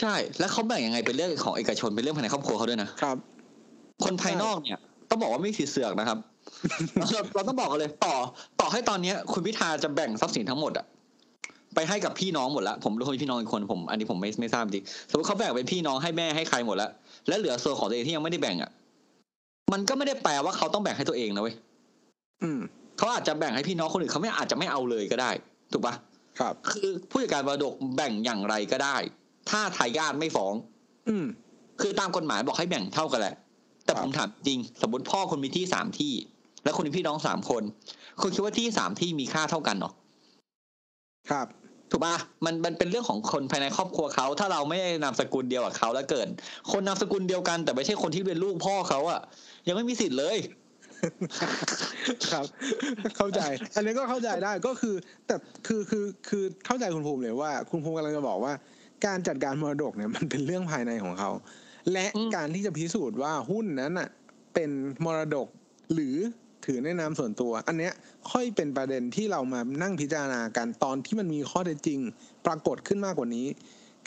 ใช่ แล้วเขาแบ่งยังไงเป็นเรื่องของเอกชนเป็นเรื่องภายในครอบครัวเขาด้วยนะครับ คนภายนอกเนี่ย ต้องบอกว่าไม่มีสิทธิ์เสือกนะครับเราเราต้องบอกกันเลย ต่อ ต่อให้ตอนเนี้ย คุณพิธาจะแบ่งทรัพย์สินทั้งหมดอะไปให้กับพี่น้องหมดละผมรู้คนพี่น้องอีกคนผม อันนี้ผมไม่ไม่ทราบจริงสมมติเขาแบ่งเป็นพี่น้องให้แม่ให้ใครหมดแล้วแล้วเหลือส่วนของตัวเองที่ยังไม่ได้แบ่งอะมันก็ไม่ได้แปลว่าเขาต้องแบ่งให้ตัวเองนะเว้ย อืมเขาอาจจะแบ่งให้พี่น้องคนอื่นเขาไม่อาจจะไม่เอาเลยก็ได้ ถูกปะครับ คือผู้จัดการมรดกแบ่งอย่างไรก็ได้ ถ้าทายาทไม่ฟ้อง อืม คือตามกฎหมายบอกให้แบ่งเท่ากันแหละ แต่ครับผมถามจริง สมมติพ่อคุณมีที่สามที่ แล้วคุณมีพี่น้องสามคนคุณคิดว่าที่สามที่มีค่าเท่ากันเหรอครับถูกปะมันมันเป็นเรื่องของคนภายในครอบครัวเขา ถ้าเราไม่ได้นามสกุลเดียวกับเขาแล้วเกิด คนนามสกุลเดียวกัน แต่ไม่ใช่คนที่เป็นลูกพ่อเขาอะยังไม่มีสิทธิ์เลย ครับ เข้าใจ อันนี้ก็เข้าใจได้ก็คือ แต่คือคือคือเข้าใจคุณภูมิเลยว่า คุณภูมิกำลังจะบอกว่า การจัดการมรดกเนี่ยมันเป็นเรื่องภายในของเขา และอืมการที่จะพิสูจน์ว่าหุ้นนั้นอะ เป็นมรดกหรือถือในนามส่วนตัว อันเนี้ยค่อยเป็นประเด็นที่เรามานั่งพิจารณากันตอนที่มันมีข้อเท็จจริง ปรากฏขึ้นมากกว่านี้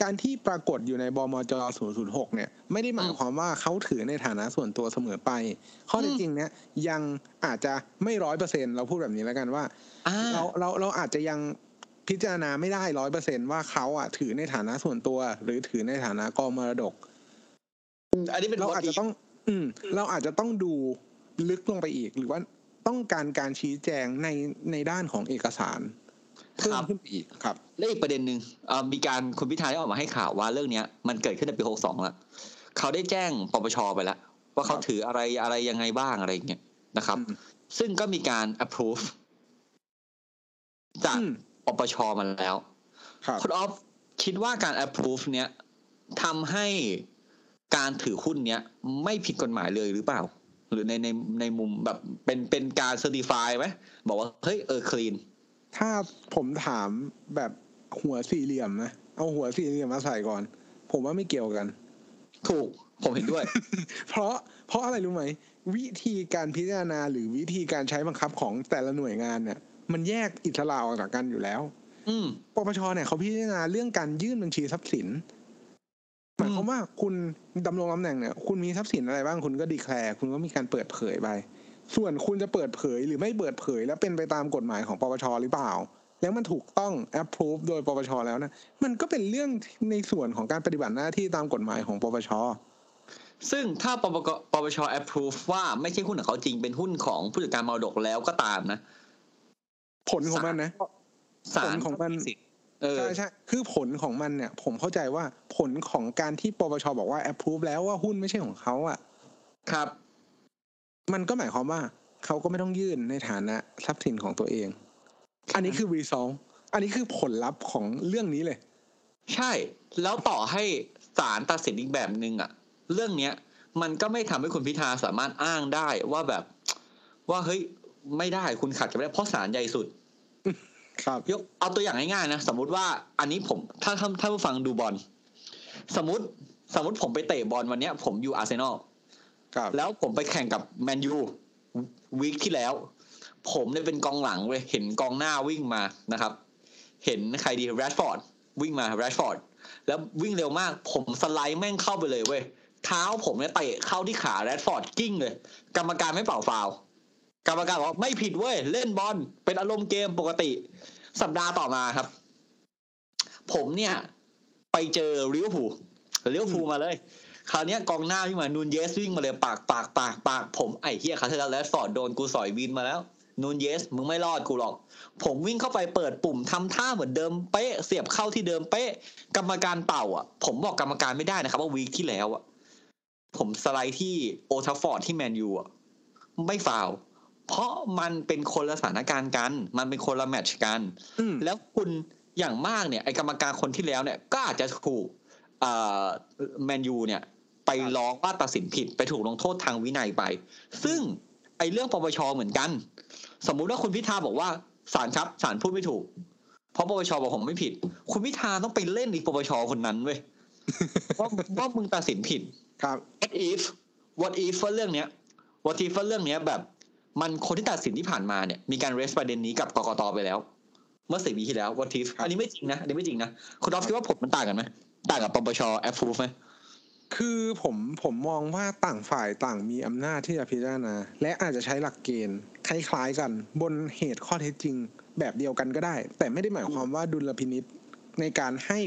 การที่ปรากฏอยู่ในบมจ006เนี่ย ไม่ได้หมายความว่าเขาถือในฐานะส่วนตัวเสมอไป ข้อเท็จจริงเนี้ยยังอาจจะไม่ร้อยเปอร์เซ็นเราพูดแบบนี้แล้วกันว่าอ่าเราเราเราอาจจะยังพิจารณาไม่ได้ร้อยเปอร์เซ็นว่าเขาอะถือในฐานะส่วนตัว หรือถือในฐานะกองมรดกอันนี้เป็นเราบทอาจจะต้อง อืม เราอาจจะต้องดูลึกลงไปอีกหรือว่าต้องการการชี้แจงในในด้านของเอกสาร เพิ่มขึ้นไปอีกครับและอีกประเด็นหนึ่งเอ่อมีการคุณพิธาได้ออกมาให้ข่าวว่าเรื่องเนี้ยมันเกิดขึ้นในปีหกสองแล้วเขาได้แจ้งปปชไปแล้ว ว่าเขาครับถืออะไรอะไรยังไงบ้างอะไรอย่างเงี้ยนะครับอืมซึ่งก็มีการ approve จากอืมปปชมาแล้วครับคุณออฟคิดว่าการ approve เนี้ยทำให้การถือหุ้นเนี้ยไม่ผิดกฎหมายเลยหรือเปล่า หรือในในในมุมแบบเป็นเป็นการ certify ไหมบอกว่าเฮ้ยเออ clean ถ้าผมถามแบบหัวสี่เหลี่ยมนะเอาหัวสี่เหลี่ยมมาใส่ก่อน ผมว่าไม่เกี่ยวกัน ถูก ผมเห็นด้วย เพราะเพราะอะไรรู้ไหม วิธีการพิจารณาหรือวิธีการใช้บังคับของแต่ละหน่วยงานเนี่ย มันแยกอิสระออกจากกันอยู่แล้ว อืมปปชเนี่ยเขาพิจารณาเรื่องการยื่นบัญชีทรัพย์สินหมายความว่าคุณดำรงตำแหน่งเนี่ยคุณมีทรัพย์สินอะไรบ้างคุณก็ดีแคลร์คุณก็มีการเปิดเผยไป ส่วนคุณจะเปิดเผยหรือไม่เปิดเผย แล้วเป็นไปตามกฎหมายของปปชหรือเปล่า แล้วมันถูกต้อง approve โดยปปชแล้วนะมันก็เป็นเรื่องในส่วนของการปฏิบัติหน้าที่ตามกฎหมายของปปชซึ่งถ้าปปกปปช approve ว่าไม่ใช่หุ้นของเขาจริงเป็นหุ้นของผู้จัดการมรดกแล้วก็ตามนะ ผลของมันนะศาลผลของมันสิทธิ์เออใช่ใช่คือผลของมันเนี่ย ผมเข้าใจว่าผลของการที่ปปชบอกว่า approve แล้วว่าหุ้นไม่ใช่ของเขาอะ ครับ มันก็หมายความว่าเขาก็ไม่ต้องยื่นในฐานะทรัพย์สินของตัวเอง อันนี้คือ result อันนี้คือผลลัพธ์ของเรื่องนี้เลย ใช่ แล้วต่อให้ศาลตัดสินอีกแบบหนึ่งอะเรื่องเนี้ย มันก็ไม่ทำให้คุณพิธาสามารถอ้างได้ว่าแบบ ว่าเฮ้ยไม่ได้คุณขัดกันไม่ได้เพราะศาลใหญ่สุด ครับยกเอาตัวอย่างง่ายๆนะสมมุติว่าอันนี้ผม ถ้าถ้าถ้าผู้ฟังดูบอลสมมติสมมติผมไปเตะบอลวันเนี้ย ผมอยู่อาร์เซนอลครับ แล้วผมไปแข่งกับแมนยู week ที่แล้ว ผมเนี่ยเป็นกองหลังเว้ยเห็นกองหน้าวิ่งมานะครับ เห็นใครดีแรดฟอร์ดวิ่งมาแรดฟอร์ดแล้ววิ่งเร็วมาก ผมสไลด์แม่งเข้าไปเลยเว้ยเท้าผมเนี่ยเตะเข้าที่ขาแรดฟอร์ดกิ้งเลย กรรมการไม่เป่าฟาวล์กรรมการบอกว่าไม่ผิดเว้ย เล่นบอลเป็นอารมณ์เกมปกติ สัปดาห์ต่อมาครับ ผมเนี่ย ไปเจอลิเวอร์พูลลิเวอร์พูลมาเลย คราวเนี้ยกองหน้าวิ่งมานูนเญซวิ่งมาเลยปากปากปากปากผมไอ้เฮียคาเทลแรดฟอร์ดโดนกูสอยร่วงมาแล้วนูนเญซมึงไม่รอดกูหรอก ผมวิ่งเข้าไปเปิดปุ่มทำท่าเหมือนเดิมเป๊ะเสียบเข้าที่เดิมเป๊ะ กรรมการเป่าอะ ผมบอกกรรมการไม่ได้นะครับว่า week ที่แล้วอะผมสไลด์ที่โอลด์แทรฟฟอร์ดที่แมนยูอะไม่ฟาวล์เพราะมันเป็นคนละสถานการณ์กัน มันเป็นคนละแมตช์กันอืมแล้วคุณอย่างมากเนี่ยไอกรรมการคนที่แล้วเนี่ยก็อาจจะถูกแมนยูเนี่ย ไปร้องว่าตัดสินผิดไปถูกลงโทษทางวินัยไป ซึ่งไอเรื่องปปชเหมือนกัน สมมุติว่าคุณพิธาบอกว่าศาลครับศาลพูดไม่ถูก เพราะปปชบอกผมไม่ผิด คุณพิธาต้องไปเล่นอีกปปชคนนั้นเว้ยว่าว่ามึงตัดสินผิดครับ what if what if ว่าเรื่องเนี้ย what if ว่าเรื่องเนี้ยแบบ มันคนที่ตัดสินที่ผ่านมาเนี่ยมีการ raise ประเด็นนี้กับกกตไปแล้ว เมื่อสี่ปีที่แล้ว what if ครับอันนี้ไม่จริงนะอันนี้ไม่จริงนะคุณดอฟคิดว่าผลมันต่างกันไหมต่างกับปปช approve ไหม คือผมผมมองว่าต่างฝ่ายต่างมีอำนาจที่จะพิจารณา และอาจจะใช้หลักเกณฑ์ คล้ายๆกัน บนเหตุข้อเท็จจริง แบบเดียวกันก็ได้ แต่ไม่ได้หมายความว่าดุลพินิษในการให้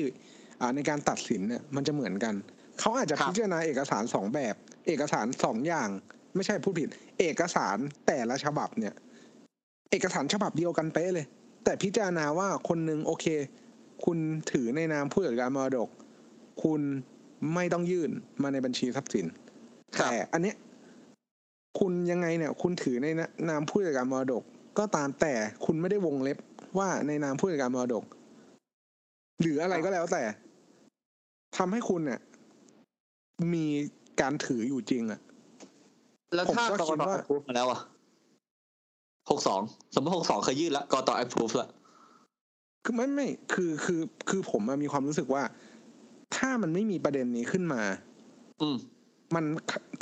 อ่าในการตัดสินเนี่ยมันจะเหมือนกัน เขาอาจจะพิจารณาเอกสารสองแบบ เอกสารสองอย่าง ไม่ใช่พูดผิด เอกสารแต่ละฉบับเนี่ย เอกสารฉบับเดียวกันเป๊ะเลย แต่พิจารณาว่าคนหนึ่งโอเค คุณถือในนามผู้จัดการมรดก คุณ ไม่ต้องยื่นมาในบัญชีทรัพย์สินครับแต่อันเนี้ยคุณยังไงเนี่ย คุณถือในนามผู้จัดการมรดก ก็ตามแต่คุณไม่ได้วงเล็บว่าในนามผู้จัดการมรดก หรืออะไรก็แล้วแต่ทำให้คุณเนี่ยมีการถืออยู่จริงอะแล้วถ้าผมกก็กคิดตว่า approve มาแล้วอะหกสองสมมติหกสองเคยยื่นแล้วกกต approve แล้วคือไม่ไม่คือคือคือผมอะมีความรู้สึกว่า ถ้ามันไม่มีประเด็นนี้ขึ้นมา อืมมัน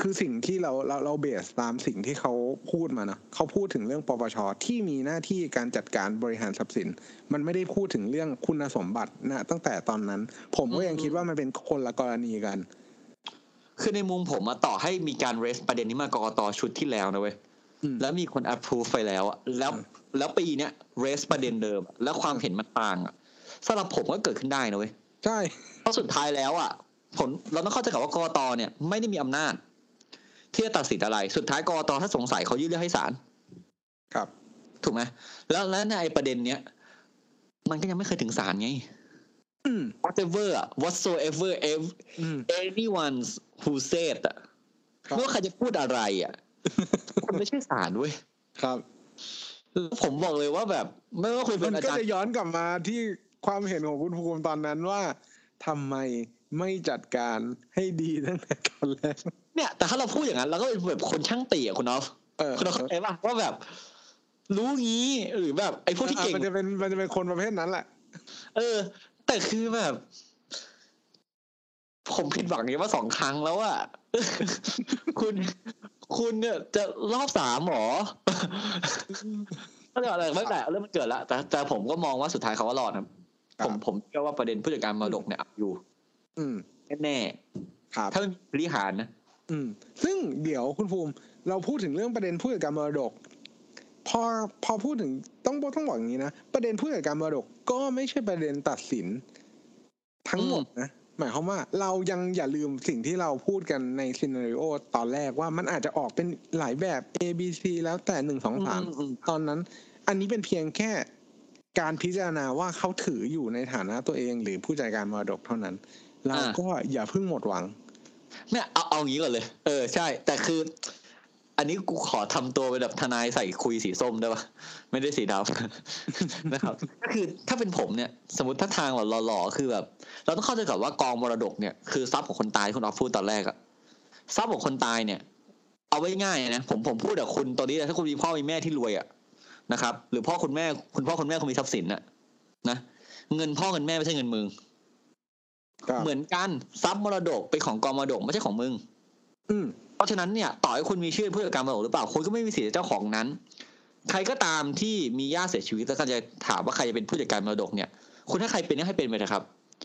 คือสิ่งที่เราเราเราเบสตามสิ่งที่เขาพูดมาเนอะเขาพูดถึงเรื่องปปชที่มีหน้าที่การจัดการบริหารทรัพย์สิน มันไม่ได้พูดถึงเรื่องคุณสมบัตินะตั้งแต่ตอนนั้น ผมก็ยังคิดว่ามันเป็นคนละกรณีกัน คือในมุมผมอะต่อให้มีการ raise ประเด็นนี้มากกตชุดที่แล้วนะเว้ยอืมแล้วมีคน approve ไปแล้วอะแล้วอืมแล้วปีเนี้ย raise ประเด็นเดิมอะแล้วความเห็นมันต่างอะสำหรับผมก็เกิดขึ้นได้นะเว้ย ใช่เพราะสุดท้ายแล้วอะ ผลเราต้องเข้าใจกับว่ากกตเนี่ยไม่ได้มีอำนาจ ที่จะตัดสินอะไร สุดท้ายกกตถ้าสงสัยเขายื่นเรื่องให้ศาลครับ ถูกไหมแล้วแล้วในประเด็นเนี้ยมันก็ยังไม่เคยถึงศาลไงอืม whatever อะ whatsoever ev- อืม anyone who said อะครับไม่ว่าใครจะพูดอะไรอะมันไม่ใช่ศาลเว้ยครับแล้วผมบอกเลยว่าแบบ ไม่ว่าคุณเป็มันนอาก็จารจะย์ย้อนกลับมาที่ ความเห็นของคุณภูมิตอนนั้นว่าทำไมไม่จัดการให้ดีตั้งแต่ตอนแรกเนี่ย แต่ถ้าเราพูดอย่างนั้นเราก็เป็นแบบคนช่างตีอะคุณนอฟเออคุณนอฟเข้าใจป่ะว่าแบบ รู้งี้หรือแบบไอ้พวกที่เก่งมันจะเป็นมันจะเป็นคนประเภทนั้นแหละเออ แต่คือแบบ ผมผิดหวังอย่างนี้ว่าสองครั้งแล้วอะคุณคุณเนี่ยจะรอบสามหรอก็เดี๋ยวอะไรไม่แต่เรื่องมันเกิดแล้วแต่แต่ผมก็มองว่าสุดท้ายเขาก็รอดครับครับ ผมผมเชื่อว่าประเด็นผู้จัดการมรดกเนี่ยเอาอยู่ อืมแน่ครับๆถ้าไม่มีบริหารนะอืม ซึ่งเดี๋ยวคุณภูมิเราพูดถึงเรื่องประเด็นผู้จัดการมรดก พอพอพูดถึงต้องบอกต้องบอกอย่างนี้นะประเด็นผู้จัดการมรดกก็ไม่ใช่ประเด็นตัดสิน ทั้งหมดนะหมายความว่าเรายังอย่าลืมสิ่งที่เราพูดกันในซีนารีโอตอนแรกว่ามันอาจจะออกเป็นหลายแบบ A B C แล้วแต่หนึ่งสองสามอืมตอนนั้น อันนี้เป็นเพียงแค่ การพิจารณาว่าเขาถืออยู่ในฐานะตัวเอง หรือผู้จัดการมรดกเท่านั้น เราก็อย่าเพิ่งหมดหวังเนี่ยเอาเอางี้ก่อนเลย เออใช่ แต่คือ อันนี้กูขอทำตัวเป็นแบบทนายใส่คุยสีส้มได้ปะไม่ได้สีดำนะครับ ก็คือถ้าเป็นผมเนี่ย สมมติถ้าทางแบบหล่อๆคือแบบ เราต้องเข้าใจก่อนว่ากองมรดกเนี่ยคือทรัพย์ของคนตายที่คุณออฟพูดตอนแรกอะทรัพย์ของคนตายเนี่ย เอาไว้ง่ายนะผมผมพูดกับคุณตอนนี้ถ้าคุณมีพ่อมีแม่ที่รวยอะ นะครับ หรือพ่อคุณแม่คุณพ่อคุณแม่คุณมีทรัพย์สินอะนะเงินพ่อเงินแม่ไม่ใช่เงินมึงครับเหมือนกันทรัพย์มรดกเป็นของกองมรดกไม่ใช่ของมึง อืมเพราะฉะนั้นเนี่ยต่อให้คุณมีชื่อผู้จัดการมรดกหรือเปล่าคุณก็ไม่มีสิทธิ์เจ้าของนั้น ใครก็ตามที่มีญาติเสียชีวิตแล้วก็จะถามว่าใครจะเป็นผู้จัดการมรดกเนี่ย คุณถ้าใครเป็นก็ให้เป็นไปนะครับ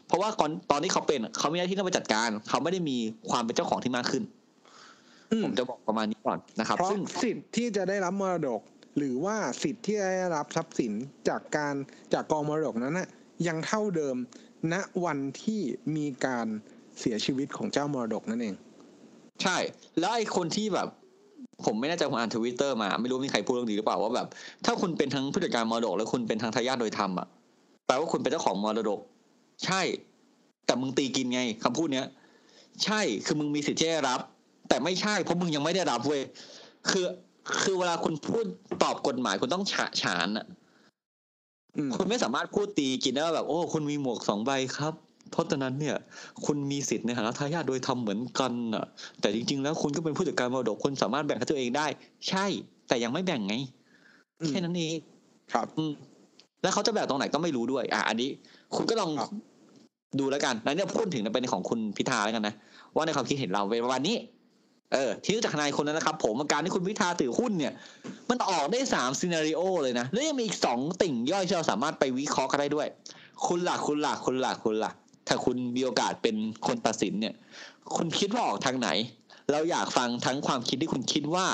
เพราะว่าก่อนตอนที่เขาเป็นเขามีหน้าที่ต้องไปจัดการ เขาไม่ได้มีความเป็นเจ้าของที่มากขึ้นอืมผมจะบอกประมาณนี้ก่อนนะครับเพราะซึ่งสิทธิ์ที่จะได้รับมรดก หรือว่าสิทธิ์ที่ได้รับทรัพย์สินจากการจากกองมรดกนั้นนะยังเท่าเดิมณวันที่มีการเสียชีวิตของเจ้ามรดกนั่นเอง ใช่ แล้วไอ้คนที่แบบ ผมไม่แน่ใจผมอ่านทวิตเตอร์มา ไม่รู้มีใครพูดเรื่องนี้หรือเปล่าว่าแบบ ถ้าคุณเป็นทั้งผู้จัดการมรดก และคุณเป็นทั้งทายาทโดยธรรมอะแปลว่าคุณเป็นเจ้าของมรดก ใช่ แต่มึงตีกินไงคำพูดเนี้ยใช่คือมึงมีสิทธิ์ที่จะรับ แต่ไม่ใช่เพราะมึงยังไม่ได้รับเว้ยคือ คือเวลาคุณพูดตอบกฎหมายคุณต้องฉะฉานอะอืมคุณไม่สามารถพูดตีกินได้ว่าแบบ โอ้คุณมีหมวกสองใบครับ เพราะฉะนั้นเนี่ย คุณมีสิทธิ์ในฐานะทายาทโดยทำเหมือนกันน่ะ แต่จริง ๆ แล้วคุณก็เป็นผู้จัดการมรดกคุณสามารถแบ่งให้ตัวเองได้ ใช่ แต่ยังไม่แบ่งไงอืมแค่นั้นเองครับอืมแล้วเขาจะแบ่งตรงไหนก็ไม่รู้ด้วย อะอันนี้ คุณก็ลองครับดูแล้วกันแล้วเนี่ยพูดถึงในประเด็นของคุณพิธาแล้วกันนะว่าในความคิดเห็นเราเป็นประมาณนี้ เออที่จากนายคนนั้นนะครับ ผมการที่คุณพิธาถือหุ้นเนี่ย มันออกได้สามซีนารีโอเลยนะ แล้วยังมีอีกสองติ่งย่อยที่เราสามารถไปวิเคราะห์กันได้ด้วย คุณหลักคุณหลักคุณหลักคุณหลักถ้าคุณมีโอกาสเป็นคนตัดสินเนี่ย คุณคิดว่าออกทางไหน เราอยากฟังทั้งความคิดที่คุณคิดว่า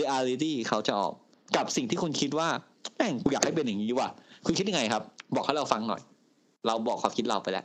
reality เขาจะออก กับสิ่งที่คุณคิดว่าแม่งกูอยากให้เป็นอย่างนี้ว่ะคุณคิดยังไงครับ บอกให้เราฟังหน่อย เราบอกความคิดเราไปแล้ว